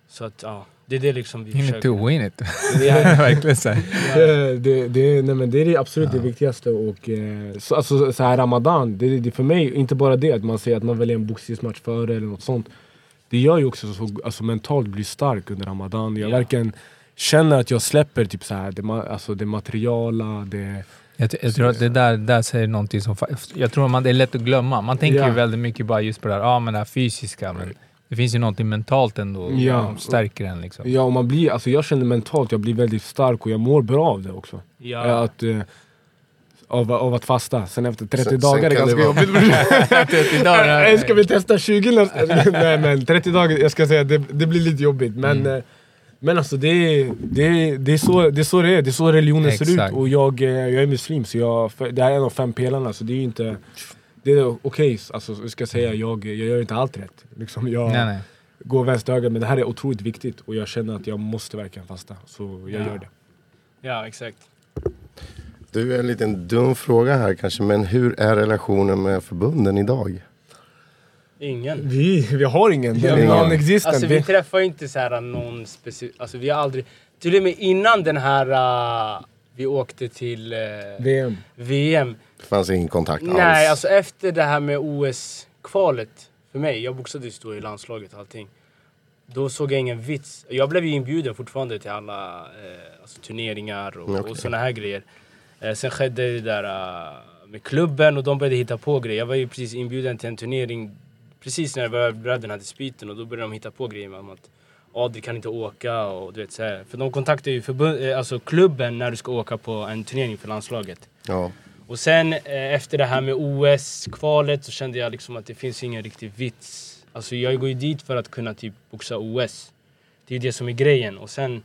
Så att ja, det är det liksom vi In it försöker. to win it. Ja. Verkligen så. Det, det, det, nej, men det är det absolut det viktigaste. Och, eh, så, alltså, så här Ramadan, det, det är för mig inte bara det att man säger att man väljer en boxningsmatch före eller något sånt. Det gör ju också så alltså, mentalt blir stark under Ramadan. Jag Ja. verkligen känner att jag släpper typ så här, det, alltså, det materiala, det... Jag, jag tror att det där, där säger någonting som... Jag tror att det är lätt att glömma. Man tänker Ja. ju väldigt mycket bara just på det här, ja, men det här fysiska, men det finns ju någonting mentalt ändå Ja. som stärker en. Liksom. Ja, och man blir, alltså, jag känner mentalt, jag blir väldigt stark och jag mår bra av det också. Ja. Att, eh, av, av att fasta. Sen efter 30 Sen- dagar är sen ganska det vara- jobbigt. 30 dagar. Ska vi testa 20 nästa? Nej men 30 dagar, jag ska säga det, det blir lite jobbigt. Men, Mm. eh, men alltså det är, det, är, det, är så, det är så det är, det är så religionen ser ut. Exakt. Och jag, eh, jag är muslim så jag, det här är en av fem pelarna så det är ju inte... Det är okej, alltså jag ska säga jag, jag gör inte allt rätt. Liksom jag Nej, nej. går vänster öga men det här är otroligt viktigt och jag känner att jag måste verkligen fasta. Så jag Ja. gör det. ja exakt. Du, en liten dum fråga här kanske, men hur är relationen med förbunden idag? Ingen. Vi, vi har ingen, Ingen. non-existent. Alltså vi Vi- träffar inte så här någon specifik, alltså vi har aldrig, till och med innan den här, uh, vi åkte till uh, VM. VM. Fanns ingen kontakt alls? Nej, alltså efter det här med OS-kvalet för mig, jag boxades då i landslaget och allting. Då såg jag ingen vits. Jag blev ju inbjuden fortfarande till alla eh, alltså, turneringar och, Okej. och såna här grejer. Eh, sen skedde det där eh, med klubben och de började hitta på grejer. Jag var ju precis inbjuden till en turnering precis när bröderna hade spiten och då började de hitta på grejer med att Adri kan inte åka och du vet så här. För de kontaktar ju förbund, eh, alltså klubben när du ska åka på en turnering för landslaget. Ja. Och sen eh, efter det här med OS-kvalet så kände jag liksom att det finns ingen riktig vits. Alltså jag går ju dit för att kunna typ boxa OS. Det är ju det som är grejen. Och sen,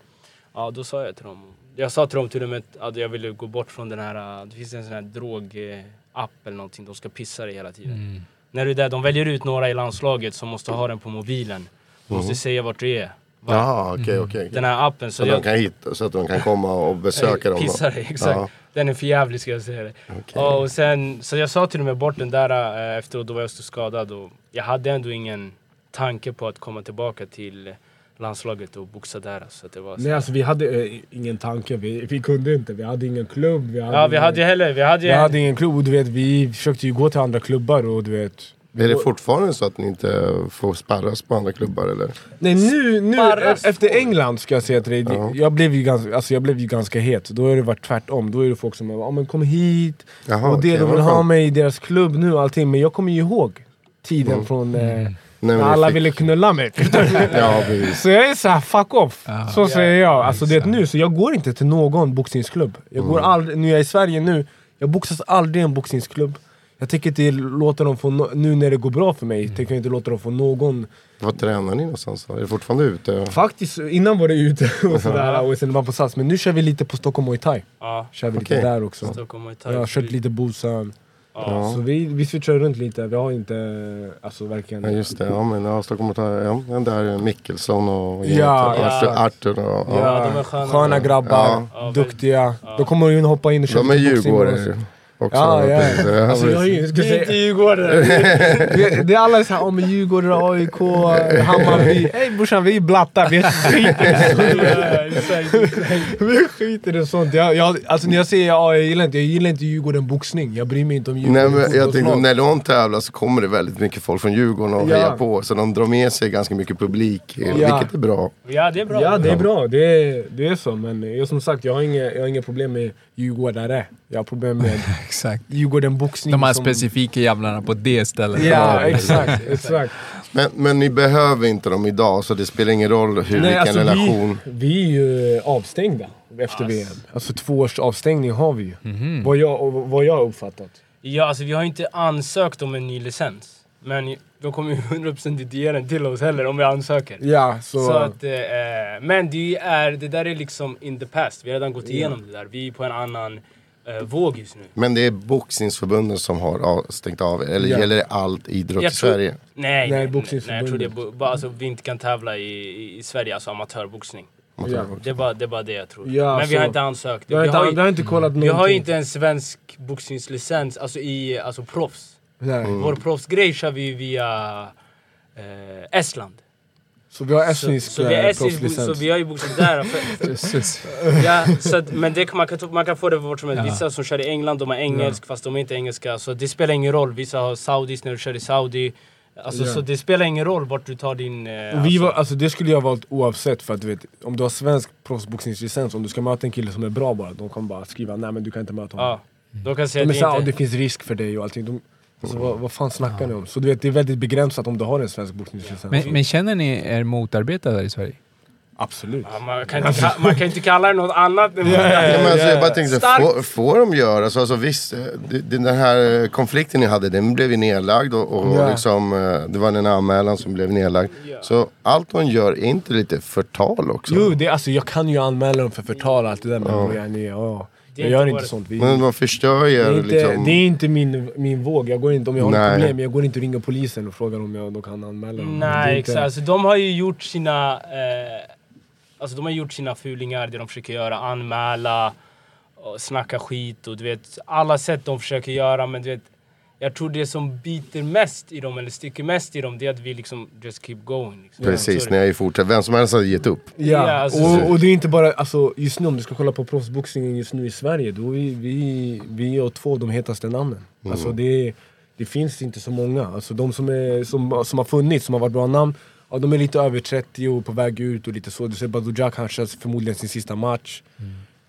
ja då sa jag till dem. Jag sa till dem till och med att jag ville gå bort från den här, eh, det finns en sån här drogapp eller någonting. De ska pissa dig hela tiden. Mm. När du är där, de väljer ut några i landslaget som måste ha den på mobilen. Du måste säga vart du är. Jaha, okej, okej. Den här appen. Så, Så, de jag, kan hitta, så att de kan komma och besöka dem? då? Pissa dig, exakt. Ja, Den är för jävlig ska jag säga det. okej. Ja, och sen, så jag sa till och med bort den där äh, efteråt, då var jag så skadad och jag hade ändå ingen tanke på att komma tillbaka till landslaget och boxa där. Så att det var så. Nej alltså vi hade eh, ingen tanke, vi, vi kunde inte. Vi hade ingen klubb. Vi hade ja, vi ingen, hade ju heller, vi hade vi hade ingen klubb och du vet, vi försökte ju gå till andra klubbar och du vet... Är det fortfarande så att ni inte får sparras på andra klubbar eller? Nej nu, nu Sparras efter. England ska jag säga till dig, Ja. jag, blev ju ganska, alltså jag blev ju ganska het. Då har det varit tvärtom, då är det folk som bara, ah, men kom hit, Jaha, och det de vill ha mig i deras klubb nu och allting. Men jag kommer ju ihåg tiden Mm. från eh, Nej, när alla fick- ville knulla mig. Ja. Så jag är såhär, fuck off! Ja. Så säger jag. Alltså det är nu, så jag går inte till någon boxningsklubb. Jag går aldrig, nu är jag i Sverige nu, jag boxas aldrig i en boxningsklubb. Jag tänker inte låta dem få, no nu när det går bra för mig, tänker jag inte låta dem få någon Var tränar ni någonstans då? Är det fortfarande ute? Faktiskt, innan var det ute och sådär, och sen var på Sats. Men nu kör vi lite på Stockholm Muay Thai. Ja, Kör vi Okej. lite där också. Stockholm Muay Thai. Jag har kört lite Busan. Ja. Så vi, vi switchar runt lite, vi har inte, alltså verkligen... Ja just det, ja men ja, Stockholm tar ja, där Mickelson och Ja, Arthur, ja. Arthur och... Ja. Ja, de är sköna. Sköna grabbar, Ja. Ja, duktiga. De kommer ju hoppa in och köra De är djurgårdare också. Ja, ja. Ja, Alltså, jag, ska Det är inte säga, djurgårdare! det, det är alla såhär, om Djurgården, AIK, Hammarby. Hej brorsan, vi är blattar, vi skiter i sånt. Vi skiter i sånt. Jag, jag, alltså när jag säger ja, jag gillar inte, jag gillar inte Djurgården boxning. Jag bryr mig inte om Nej, Djurgården men jag tänkte, när de tävlar så kommer det väldigt mycket folk från Djurgården och Ja. hejar på. Så de drar med sig ganska mycket publik, Ja. vilket är bra. Ja, det är bra. Ja det är bra, det är, det är så. Men jag, som sagt, jag har inga, jag har inga problem med Djurgårdare. Jag har problem med Exakt. Djurgården boxning. De här som- specifika jävlarna på det stället. Ja, exakt. exakt. Men, men ni behöver inte dem idag, så det spelar ingen roll hur, Nej, vilken alltså, relation. vi, vi är ju avstängda efter VM. Alltså två års avstängning har vi ju. Vad, jag, vad jag har uppfattat. Ja, alltså vi har ju inte ansökt om en ny licens. Men de kommer ju 100% inte ge den till oss heller om vi ansöker. Ja, så... Så att, eh, men det, är, det där är liksom in the past. Vi har redan gått igenom det där. Vi är på en annan eh, våg just nu. Men det är boxningsförbundet som har stängt av er, eller Ja. gäller det allt idrott i tror- Sverige? Nej, Nej, nej, nej, jag tror det är bo- bara alltså, vi inte kan tävla i, i, i Sverige, alltså amatörboxning. ja. Det är, bara, det är bara det jag tror. Ja, men vi så- har inte ansökt. Jag har, vi, inte, har jag har inte kollat vi någonting. har inte en svensk boxningslicens, alltså i alltså proffs. Nej. Vår proffsgrej kör vi via eh, Estland. Så vi har Så, estnisk så, vi har eh, bo- så proffslicens. vi har ju boxat där. Ja, så att, men det, kan- man, kan, man kan få det vart som helst. Vissa som kör i England, de har engelsk fast de är inte engelska. Så det spelar ingen roll. Vissa har saudis när du kör i Saudi. Alltså, Ja. Så det spelar ingen roll vart du tar din... Eh, Och vi var, alltså, alltså det skulle jag ha valt oavsett för att du vet, om du har svensk proffsboxningslicens, om du ska möta en kille som är bra bara, de kommer bara skriva nej men du kan inte möta honom. ja, de kan säga De att det "Åh, det inte... finns risk för dig och allting. De, alltså, vad, vad fan snackar ni om? Så du vet, det är väldigt begränsat om du har en svensk boxningslicens. Men, men känner ni er motarbetade där i Sverige? Absolut. Ja, man, kan inte, ka- man kan inte kalla det något annat Ja, ja, men alltså, jag bara tänkte, får, får de göra så? Alltså, visst, eh, den här konflikten ni hade, den blev ju nedlagd och, och liksom, eh, det var en anmälan som blev nedlagd. Så allt hon gör, är inte lite förtal också? Jo, det, alltså, jag kan ju anmäla dem för förtal och allt det där men Ja. Jag, gör inte sånt. Vi, Men man förstör ju det, är inte, liksom. det är inte min, min våg. Jag går inte, om jag har Nej. problem, jag går inte och ringer polisen och frågar om jag, de kan anmäla dem. Nej inte- exakt, alltså, de har ju gjort sina... Eh, alltså de har gjort sina fulingar, det de försöker göra. Anmäla, och snacka skit och du vet, alla sätt de försöker göra men du vet jag tror det som biter mest i dem, eller sticker mest i dem, det är att vi liksom just keep going. Liksom. Precis, ni har ju fortsatt. Vem som helst hade gett upp. Ja, Ja, alltså, och, och det är inte bara, alltså, just nu om du ska kolla på proffsboxningen just nu i Sverige, då är vi, vi är två av de hetaste namnen. Alltså det, det finns inte så många. Alltså de som, är, som, som har funnits, som har varit bra namn, ja, de är lite över 30 och på väg ut och lite så. Du ser Badou han kör förmodligen sin sista match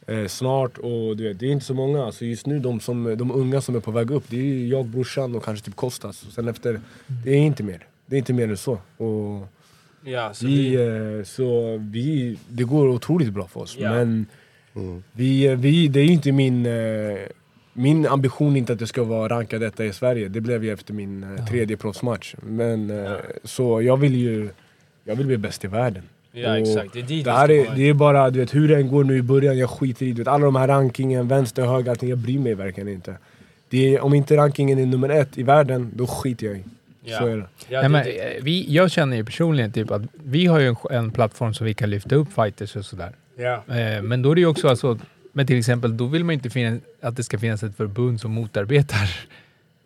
eh, snart och du vet, det är inte så många. Alltså just nu de, som, de unga som är på väg upp, det är jag, brorsan och kanske typ Kostas. Och sen efter, det är inte mer. Det är inte mer än så. Och, Ja, så vi, vi, eh, så vi, det går otroligt bra för oss. Ja. Men vi, eh, vi, det är ju inte min, eh, min ambition inte att det ska vara ranka detta i Sverige. Det blev ju efter min eh, tredje proffsmatch. Men, eh, Så jag vill ju jag vill bli bäst i världen. Ja Och exakt, det är dit Det här är, det är bara, du vet hur det än går nu i början, jag skiter i du vet, alla de här rankingen, vänster, höger, allting, jag bryr mig verkligen inte. Det är, om inte rankingen är nummer ett i världen, då skiter jag i. Ja. Så är det. Ja, Nej, det- men, det- eh, vi, jag känner ju personligen typ att vi har ju en, en plattform som vi kan lyfta upp fighters och sådär. ja. Eh, men då är det ju också alltså, men till exempel, då vill man ju inte finna, att det ska finnas ett förbund som motarbetar.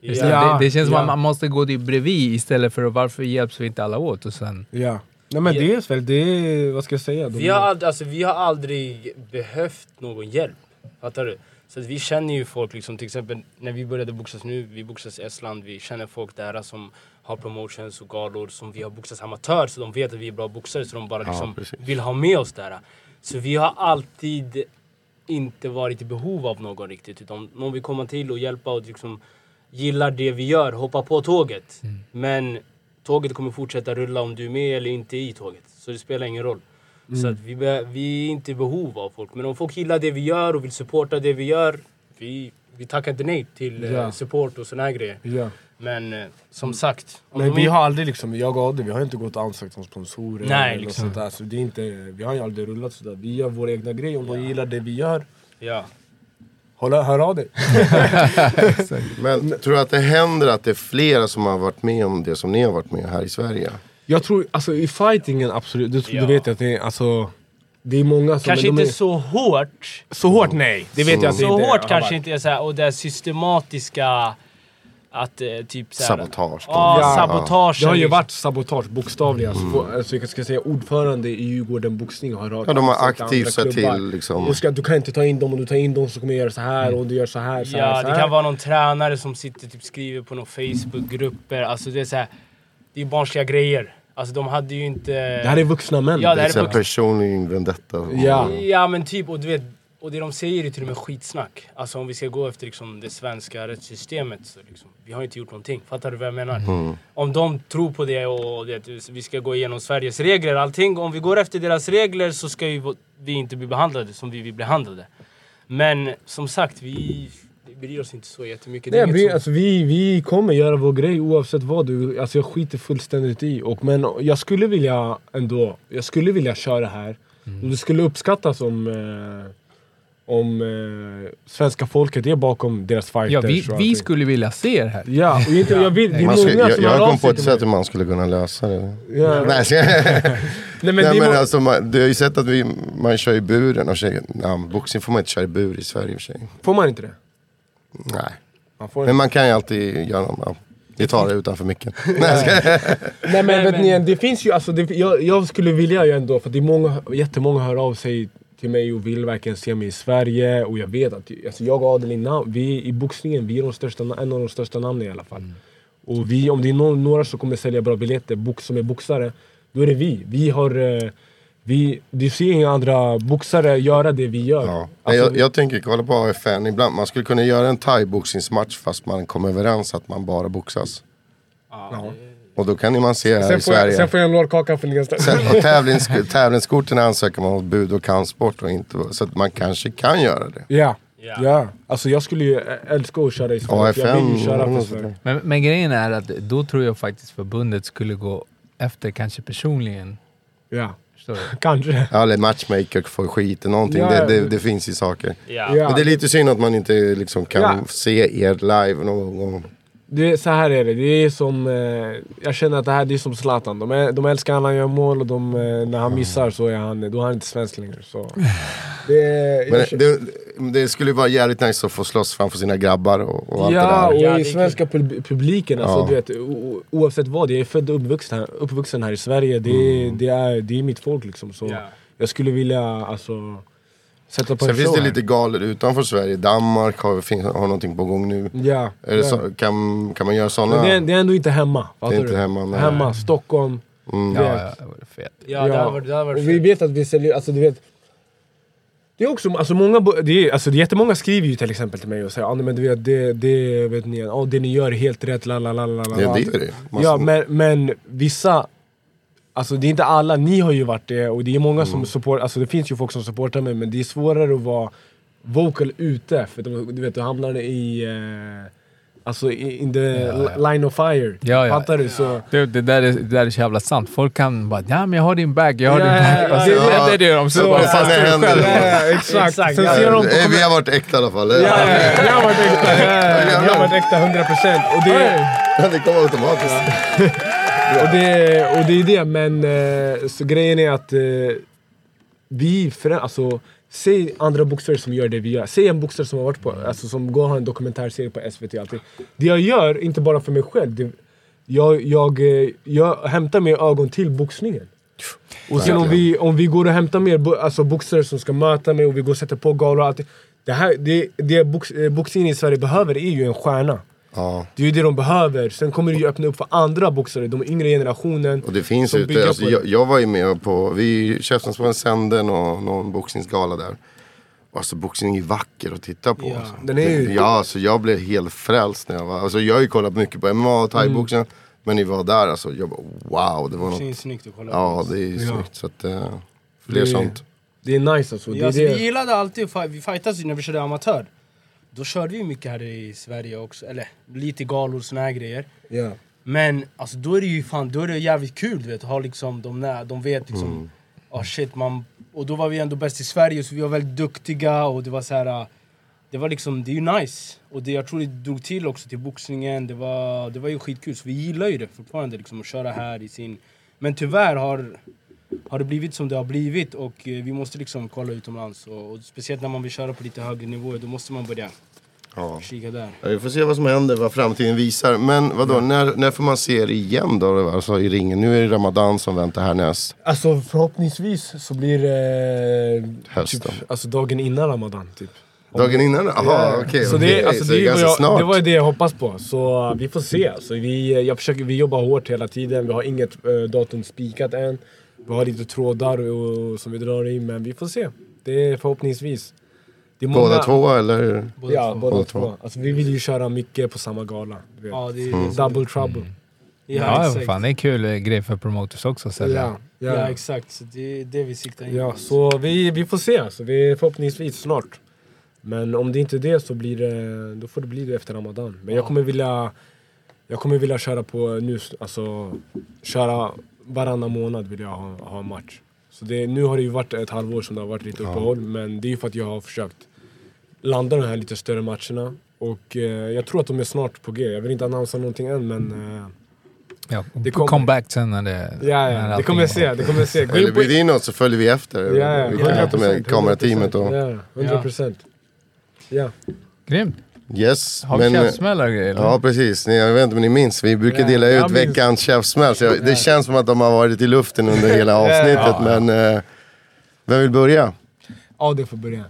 Ja, det, det känns som ja. att man måste gå dit bredvid istället för att varför hjälps vi inte alla åt? Och sen, Ja. Nej men Ja. det är väl, det är, vad ska jag säga? De- Vi har, ald- alltså, vi har aldrig behövt någon hjälp. Fattar du? Så att vi känner ju folk, liksom, till exempel när vi började boxas nu, vi boxas i Estland, vi känner folk där som har promotions och galor som vi har boxats amatör så de vet att vi är bra boxare så de bara liksom precis. vill ha med oss där. Så vi har alltid inte varit i behov av någon riktigt utan någon vill komma till och hjälpa och liksom gillar det vi gör, hoppa på tåget. Men tåget kommer fortsätta rulla om du är med eller inte i tåget. Så det spelar ingen roll. Så att vi, vi är inte i behov av folk. Men om folk gillar det vi gör och vill supporta det vi gör, vi, vi tackar inte nej till Ja. support och såna här grejer. Ja. Men eh, som sagt, Men vi har aldrig liksom, jag och Adde, vi har inte gått och ansökt om sponsorer Nej, eller liksom. sånt där. Så det är inte, vi har ju aldrig rullat sådär. Vi gör vår egna grej, om de gillar det vi gör, Ja. Håll, hör av dig. Men tror du att det händer att det är flera som har varit med om det som ni har varit med här i Sverige? Jag tror, alltså i fightingen absolut, du, Ja. du vet att det är, alltså, det är många som... Kanske inte är, så hårt. så hårt nej, det vet jag att det Så inte hårt kanske varit. inte är såhär, och det systematiska... Att eh, typ såhär... Sabotage. Ja, Ja. sabotage. Det har ju liksom. varit sabotage bokstavligen. Alltså, alltså, jag ska säga ordförande i Djurgården boxning har hört Ja, de har aktivt sett till liksom. Och ska, du kan inte ta in dem, om du tar in dem så kommer jag göra så här och du gör så här, så här, Ja, så det här. kan vara någon tränare som sitter typ skriver på någon Facebookgrupper. Alltså det är såhär... Det är barnsliga grejer. Alltså de hade ju inte... Det här är vuxna män. Ja, det Det här är är här vuxna. personlig vendetta. Ja. Ja men typ, och du vet, och det de säger är till och med skitsnack. Alltså om vi ska gå efter liksom, det svenska rättssystemet så liksom, vi har inte gjort någonting. Fattar du vad jag menar? Om de tror på det och det, vi ska gå igenom Sveriges regler och allting. Om vi går efter deras regler så ska ju vi inte bli behandlade som vi vill bli behandlade. Men som sagt, vi, vi bryr oss inte så jättemycket. Nej, vi, som- alltså, vi, vi kommer göra vår grej oavsett vad du... Alltså jag skiter fullständigt i. Och, men jag skulle vilja ändå... Jag skulle vilja köra här. Om det skulle uppskattas om... Eh, om eh, svenska folket är bakom deras fighters Ja, vi, vi skulle vilja se er här. Ja, och inte, jag vill, det är många ska, jag som jag av kom på ett sätt hur man skulle kunna lösa det. Ja. Nej, ska- Nej, men Nej, det är men må- alltså, man, du har ju sett att vi, man kör i buren och ja, boxning får man inte köra i bur i Sverige i och för sig. Får man inte det? Nej. Man får Men man kan ju alltid göra något. Ja. Vi tar det utanför micken. Nej, jag ska- Nej men vet ni, det finns ju, alltså, det, jag, jag skulle vilja ju ändå, för det är många, jättemånga hör av sig till mig och vill verkligen se mig i Sverige och jag vet att alltså, jag och Adelin, Nam- vi i boxningen, vi är de största, en av de största namnen i alla fall. Och vi, om det är någon, några som kommer sälja bra biljetter, box, som är boxare, då är det vi. Vi har, eh, vi, du ser inga andra boxare göra det vi gör. Ja. Alltså, jag, jag tänker kolla på AFN ibland. Man skulle kunna göra en thai-boxningsmatch fast man kommer överens att man bara boxas. ja. Och då kan ju man se här sen, i får jag, Sverige. sen får jag en lårkaka för nästa. Sen, och tävlings, tävlingskorten ansöker man hos bud och kampsport och inte. Så att man kanske kan göra det. Ja. Ja. Ja, alltså jag skulle ju älska att köra i Sverige. för Jag vill ju köra för Sverige. Men, men grejen är att då tror jag faktiskt förbundet skulle gå efter kanske personligen. Ja, kanske. där. Eller matchmaker får skit någonting. Ja, det, ja. det, det finns ju saker. Ja. Ja. Men det är lite synd att man inte liksom kan Ja. se er live någon gång. Det är, så här är det, det är som... Eh, jag känner att det här det är som Zlatan. De, är, de älskar när han gör mål och de, eh, när han missar så är han, då är han inte svensk längre. Så. Det, Men det, det skulle ju vara jävligt nice att få slåss framför sina grabbar och, och allt ja, det där. och i svenska pub- publiken, alltså, Ja. du vet, o- oavsett vad. Jag är född och uppvuxen här, uppvuxen här i Sverige. Det, är- det, är, det är mitt folk liksom. Så Ja. Jag skulle vilja alltså, sätta på Sen en finns show det här. lite galer utanför Sverige. Danmark har, finns, har någonting på gång nu. Ja, Är det ja. så, kan, kan man göra sådana? Men det, är, det är ändå inte hemma. Det är inte du? hemma, nej. Hemma, Stockholm. Mm. Ja, ja, det vore fett. Ja, det hade varit, det hade varit och vi vet att vi säljer, alltså du vet det är också, alltså många, det är, alltså det är jättemånga skriver ju till exempel till mig och säger ah, nej, men du vet, det, det, vet ni, ah, det ni gör är helt rätt, la la la la la Ja, det är det. Man- Ja men, men vissa, alltså det är inte alla, ni har ju varit det och det är många Mm. som support, alltså det finns ju folk som supportar mig men det är svårare att vara vocal ute för de, du vet du hamnar i, eh, alltså i- in the line of fire. Ja, ja. Fattar du? Så, Det, det, där är, det där är så jävla sant. Folk kan bara ja men jag har din bag, jag har Ja, din ja, bag. ja, Och så ja. händer det dem så, Så, bara fast händer? själv. Ja, exakt. Exakt, Sen ja. ser de på Vi har varit äkta i alla fall. Ja, ja, jag har varit äkta. Ja, ja, Jag har varit äkta 100%. Och det, Det kommer automatiskt. Och det, och det är det, men eh, så grejen är att eh, vi förä- alltså Säg andra boxare som gör det vi gör. Säg en boxare som har varit på, alltså som går och har en dokumentärserie på SVT och allting. Det jag gör, inte bara för mig själv, det, jag, jag, eh, jag hämtar mer ögon till boxningen. Och sen om vi, om vi går och hämtar mer alltså boxare som ska möta mig och vi går och sätter på galor och allting. Det, här, det, det box, boxningen i Sverige behöver är ju en stjärna. Ja. Det är ju det de behöver. Sen kommer det ju öppna upp för andra boxare, de yngre generationen. Och det finns som ute, bygger alltså, på jag, det. jag var ju med på, vi Käftsmällsbåden sände någon, någon boxningsgala där. Alltså boxning är vacker att titta på. Ja, alltså. den är ju- Ja, alltså jag blev helt frälst när jag var, alltså jag har ju kollat mycket på MMA och thaiboxning. Mm. Men ni var där alltså, jag bara wow, det var Det är något. snyggt att kolla Ja, på. det är ju Ja. snyggt. Så att, eh, fler Det- sånt. Det är nice alltså. Det Ja, är alltså, det. vi gillade alltid vi fightades ju när vi körde amatör. Då körde vi mycket här i Sverige också, eller lite galor och såna här grejer. Ja. Men alltså då är det ju fan, då är det jävligt kul du vet, att ha liksom de där, de vet liksom, Mm. ah shit man, och då var vi ändå bäst i Sverige så vi var väldigt duktiga och det var så här. ah, det var liksom, det är ju nice. Och det, jag tror det drog till också till boxningen, det var, det var ju skitkul. Så vi gillar ju det fortfarande, liksom, att köra här i sin... Men tyvärr har, har det blivit som det har blivit och eh, vi måste liksom kolla utomlands. Och, och speciellt när man vill köra på lite högre nivåer, då måste man börja Ja. kika där. Ja, Vi får se vad som händer, vad framtiden visar. Men vadå, när, när får man se er igen då? Alltså i ringen. Nu är det Ramadan som väntar härnäst. Alltså förhoppningsvis så blir det Hösten. typ, alltså dagen innan Ramadan typ. Dagen innan? Jaha, Ja. okej. så det, alltså, Så det, är vad ganska jag, snart. det var ju det jag hoppas på. Så uh, vi får se. Så vi, jag försöker, vi jobbar hårt hela tiden. Vi har inget uh, datum spikat än. Vi har lite trådar och, som vi drar i, men vi får se. Det är förhoppningsvis. Det är Båda många- två eller? Ja, två. båda Båda två. två. Alltså, vi vill ju köra mycket på samma gala. Ja, det är Mm. Double trouble. Ja, Ja, exakt. fan det är kul eh, grej för promoters också att sälja. Ja, Ja, ja. exakt. Så det är det vi siktar in Ja, på. så vi, vi får se. Så vi är förhoppningsvis snart. Men om det inte är det så blir det, då får det bli det efter Ramadan. Men jag kommer vilja, jag kommer vilja köra på nu, alltså köra varannan månad vill jag ha, ha en match. Så det, nu har det ju varit ett halvår som det har varit lite uppehåll, men det är ju för att jag har försökt landa de här lite större matcherna. Och eh, jag tror att de är snart på G. Jag vill inte annonsera någonting än men eh, Ja, Det kommer. come back sen när det... ja, när ja, det allting kommer jag se. Det kommer jag se. Gå Eller in på- bjud in oss så följer vi efter. Ja, ja, vi inte med 100%, kamerateamet och... Ja, 100 procent. Ja. Grymt. Yes, Har vi men... käftsmällar och grejer? eller? Ja precis, Ni- jag vet inte om ni minns, vi brukar Ja, dela ut veckans käftsmäll. så jag- Det känns som att de har varit i luften under hela avsnittet. Men eh, vem vill börja? ja, det får börja.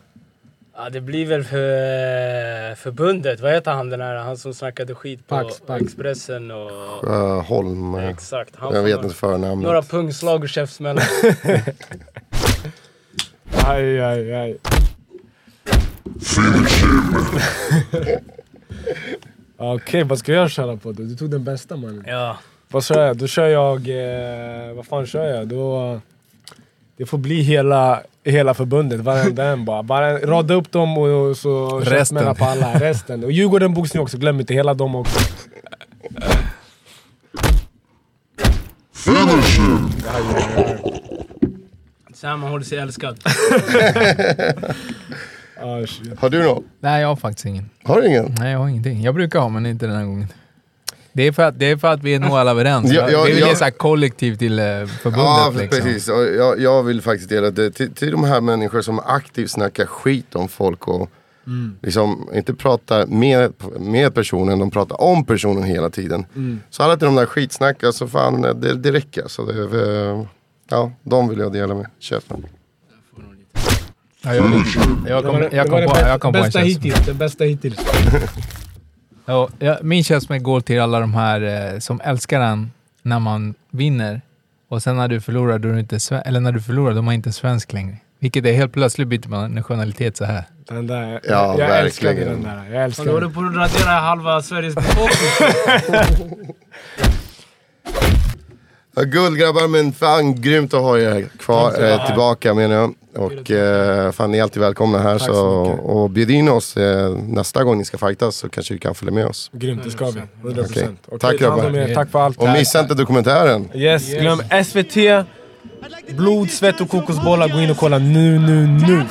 Ja, det blir väl för förbundet. Vad heter han den här, han som snackade skit på Pax, Pax. Expressen och... Uh, Holm. eh, Exakt. Han Jag vet nå- inte förnamnet. Några pungslag och käftsmällar. Aj, aj, aj. Okej, vad ska jag köra på då? Du tog den bästa mannen. ja. Vad kör jag? Då kör jag... Eh, vad fan kör jag? Då... Det får bli hela, hela förbundet, varenda en bara. bara. Rada upp dem och, och så Resten. på alla. Resten. Och Djurgården boxning också, glöm inte hela dem också. Så här man håller sig älskad. Ah. Har du något? Nej, jag har faktiskt ingen. Har du ingen? Nej, jag har ingenting. Jag brukar ha, men inte den här gången. Det är för att, det är för att vi är nog alla överens. Ja, ja, vi vill ja. ge så här kollektiv till eh, förbundet. Ja, liksom. precis. Jag, jag vill faktiskt dela det till, till de här människor som aktivt snackar skit om folk och liksom inte pratar med, med personen, de pratar om personen hela tiden. Så alla till de där skitsnack, alltså fan, det, det räcker. Så det, eh, ja, de vill jag dela med. Köpen. Ja, jag, jag, Det kom, jag det på, jag kom på en bästa känsla. hittills. Den bästa hittills. Ja, ja, min känsla går till alla de här eh, som älskar en när man vinner. Och sen när du förlorar, då är du inte eller när du förlorar, då är man inte svensk längre. Vilket är helt plötsligt byter man nationalitet så här. Den där, Ja, jag älskar verkligen. den där. Jag älskar Du håller den. på att radera halva Sveriges befolkning. Ja, guld grabbar, men fan grymt att ha er kvar, eh, tillbaka menar jag. Och eh, fan ni är alltid välkomna här. Tack Så, så och bjud in oss eh, nästa gång ni ska fightas så kanske vi kan följa med oss. Grymt, det ska vi. 100%. Okej. Okej, Tack, grabbar. Tack för allt. Och missa inte dokumentären. Yes, glöm SVT, blod, svett och kokosbollar. Gå in och kolla nu, nu, nu.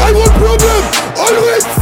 I want problem! Always!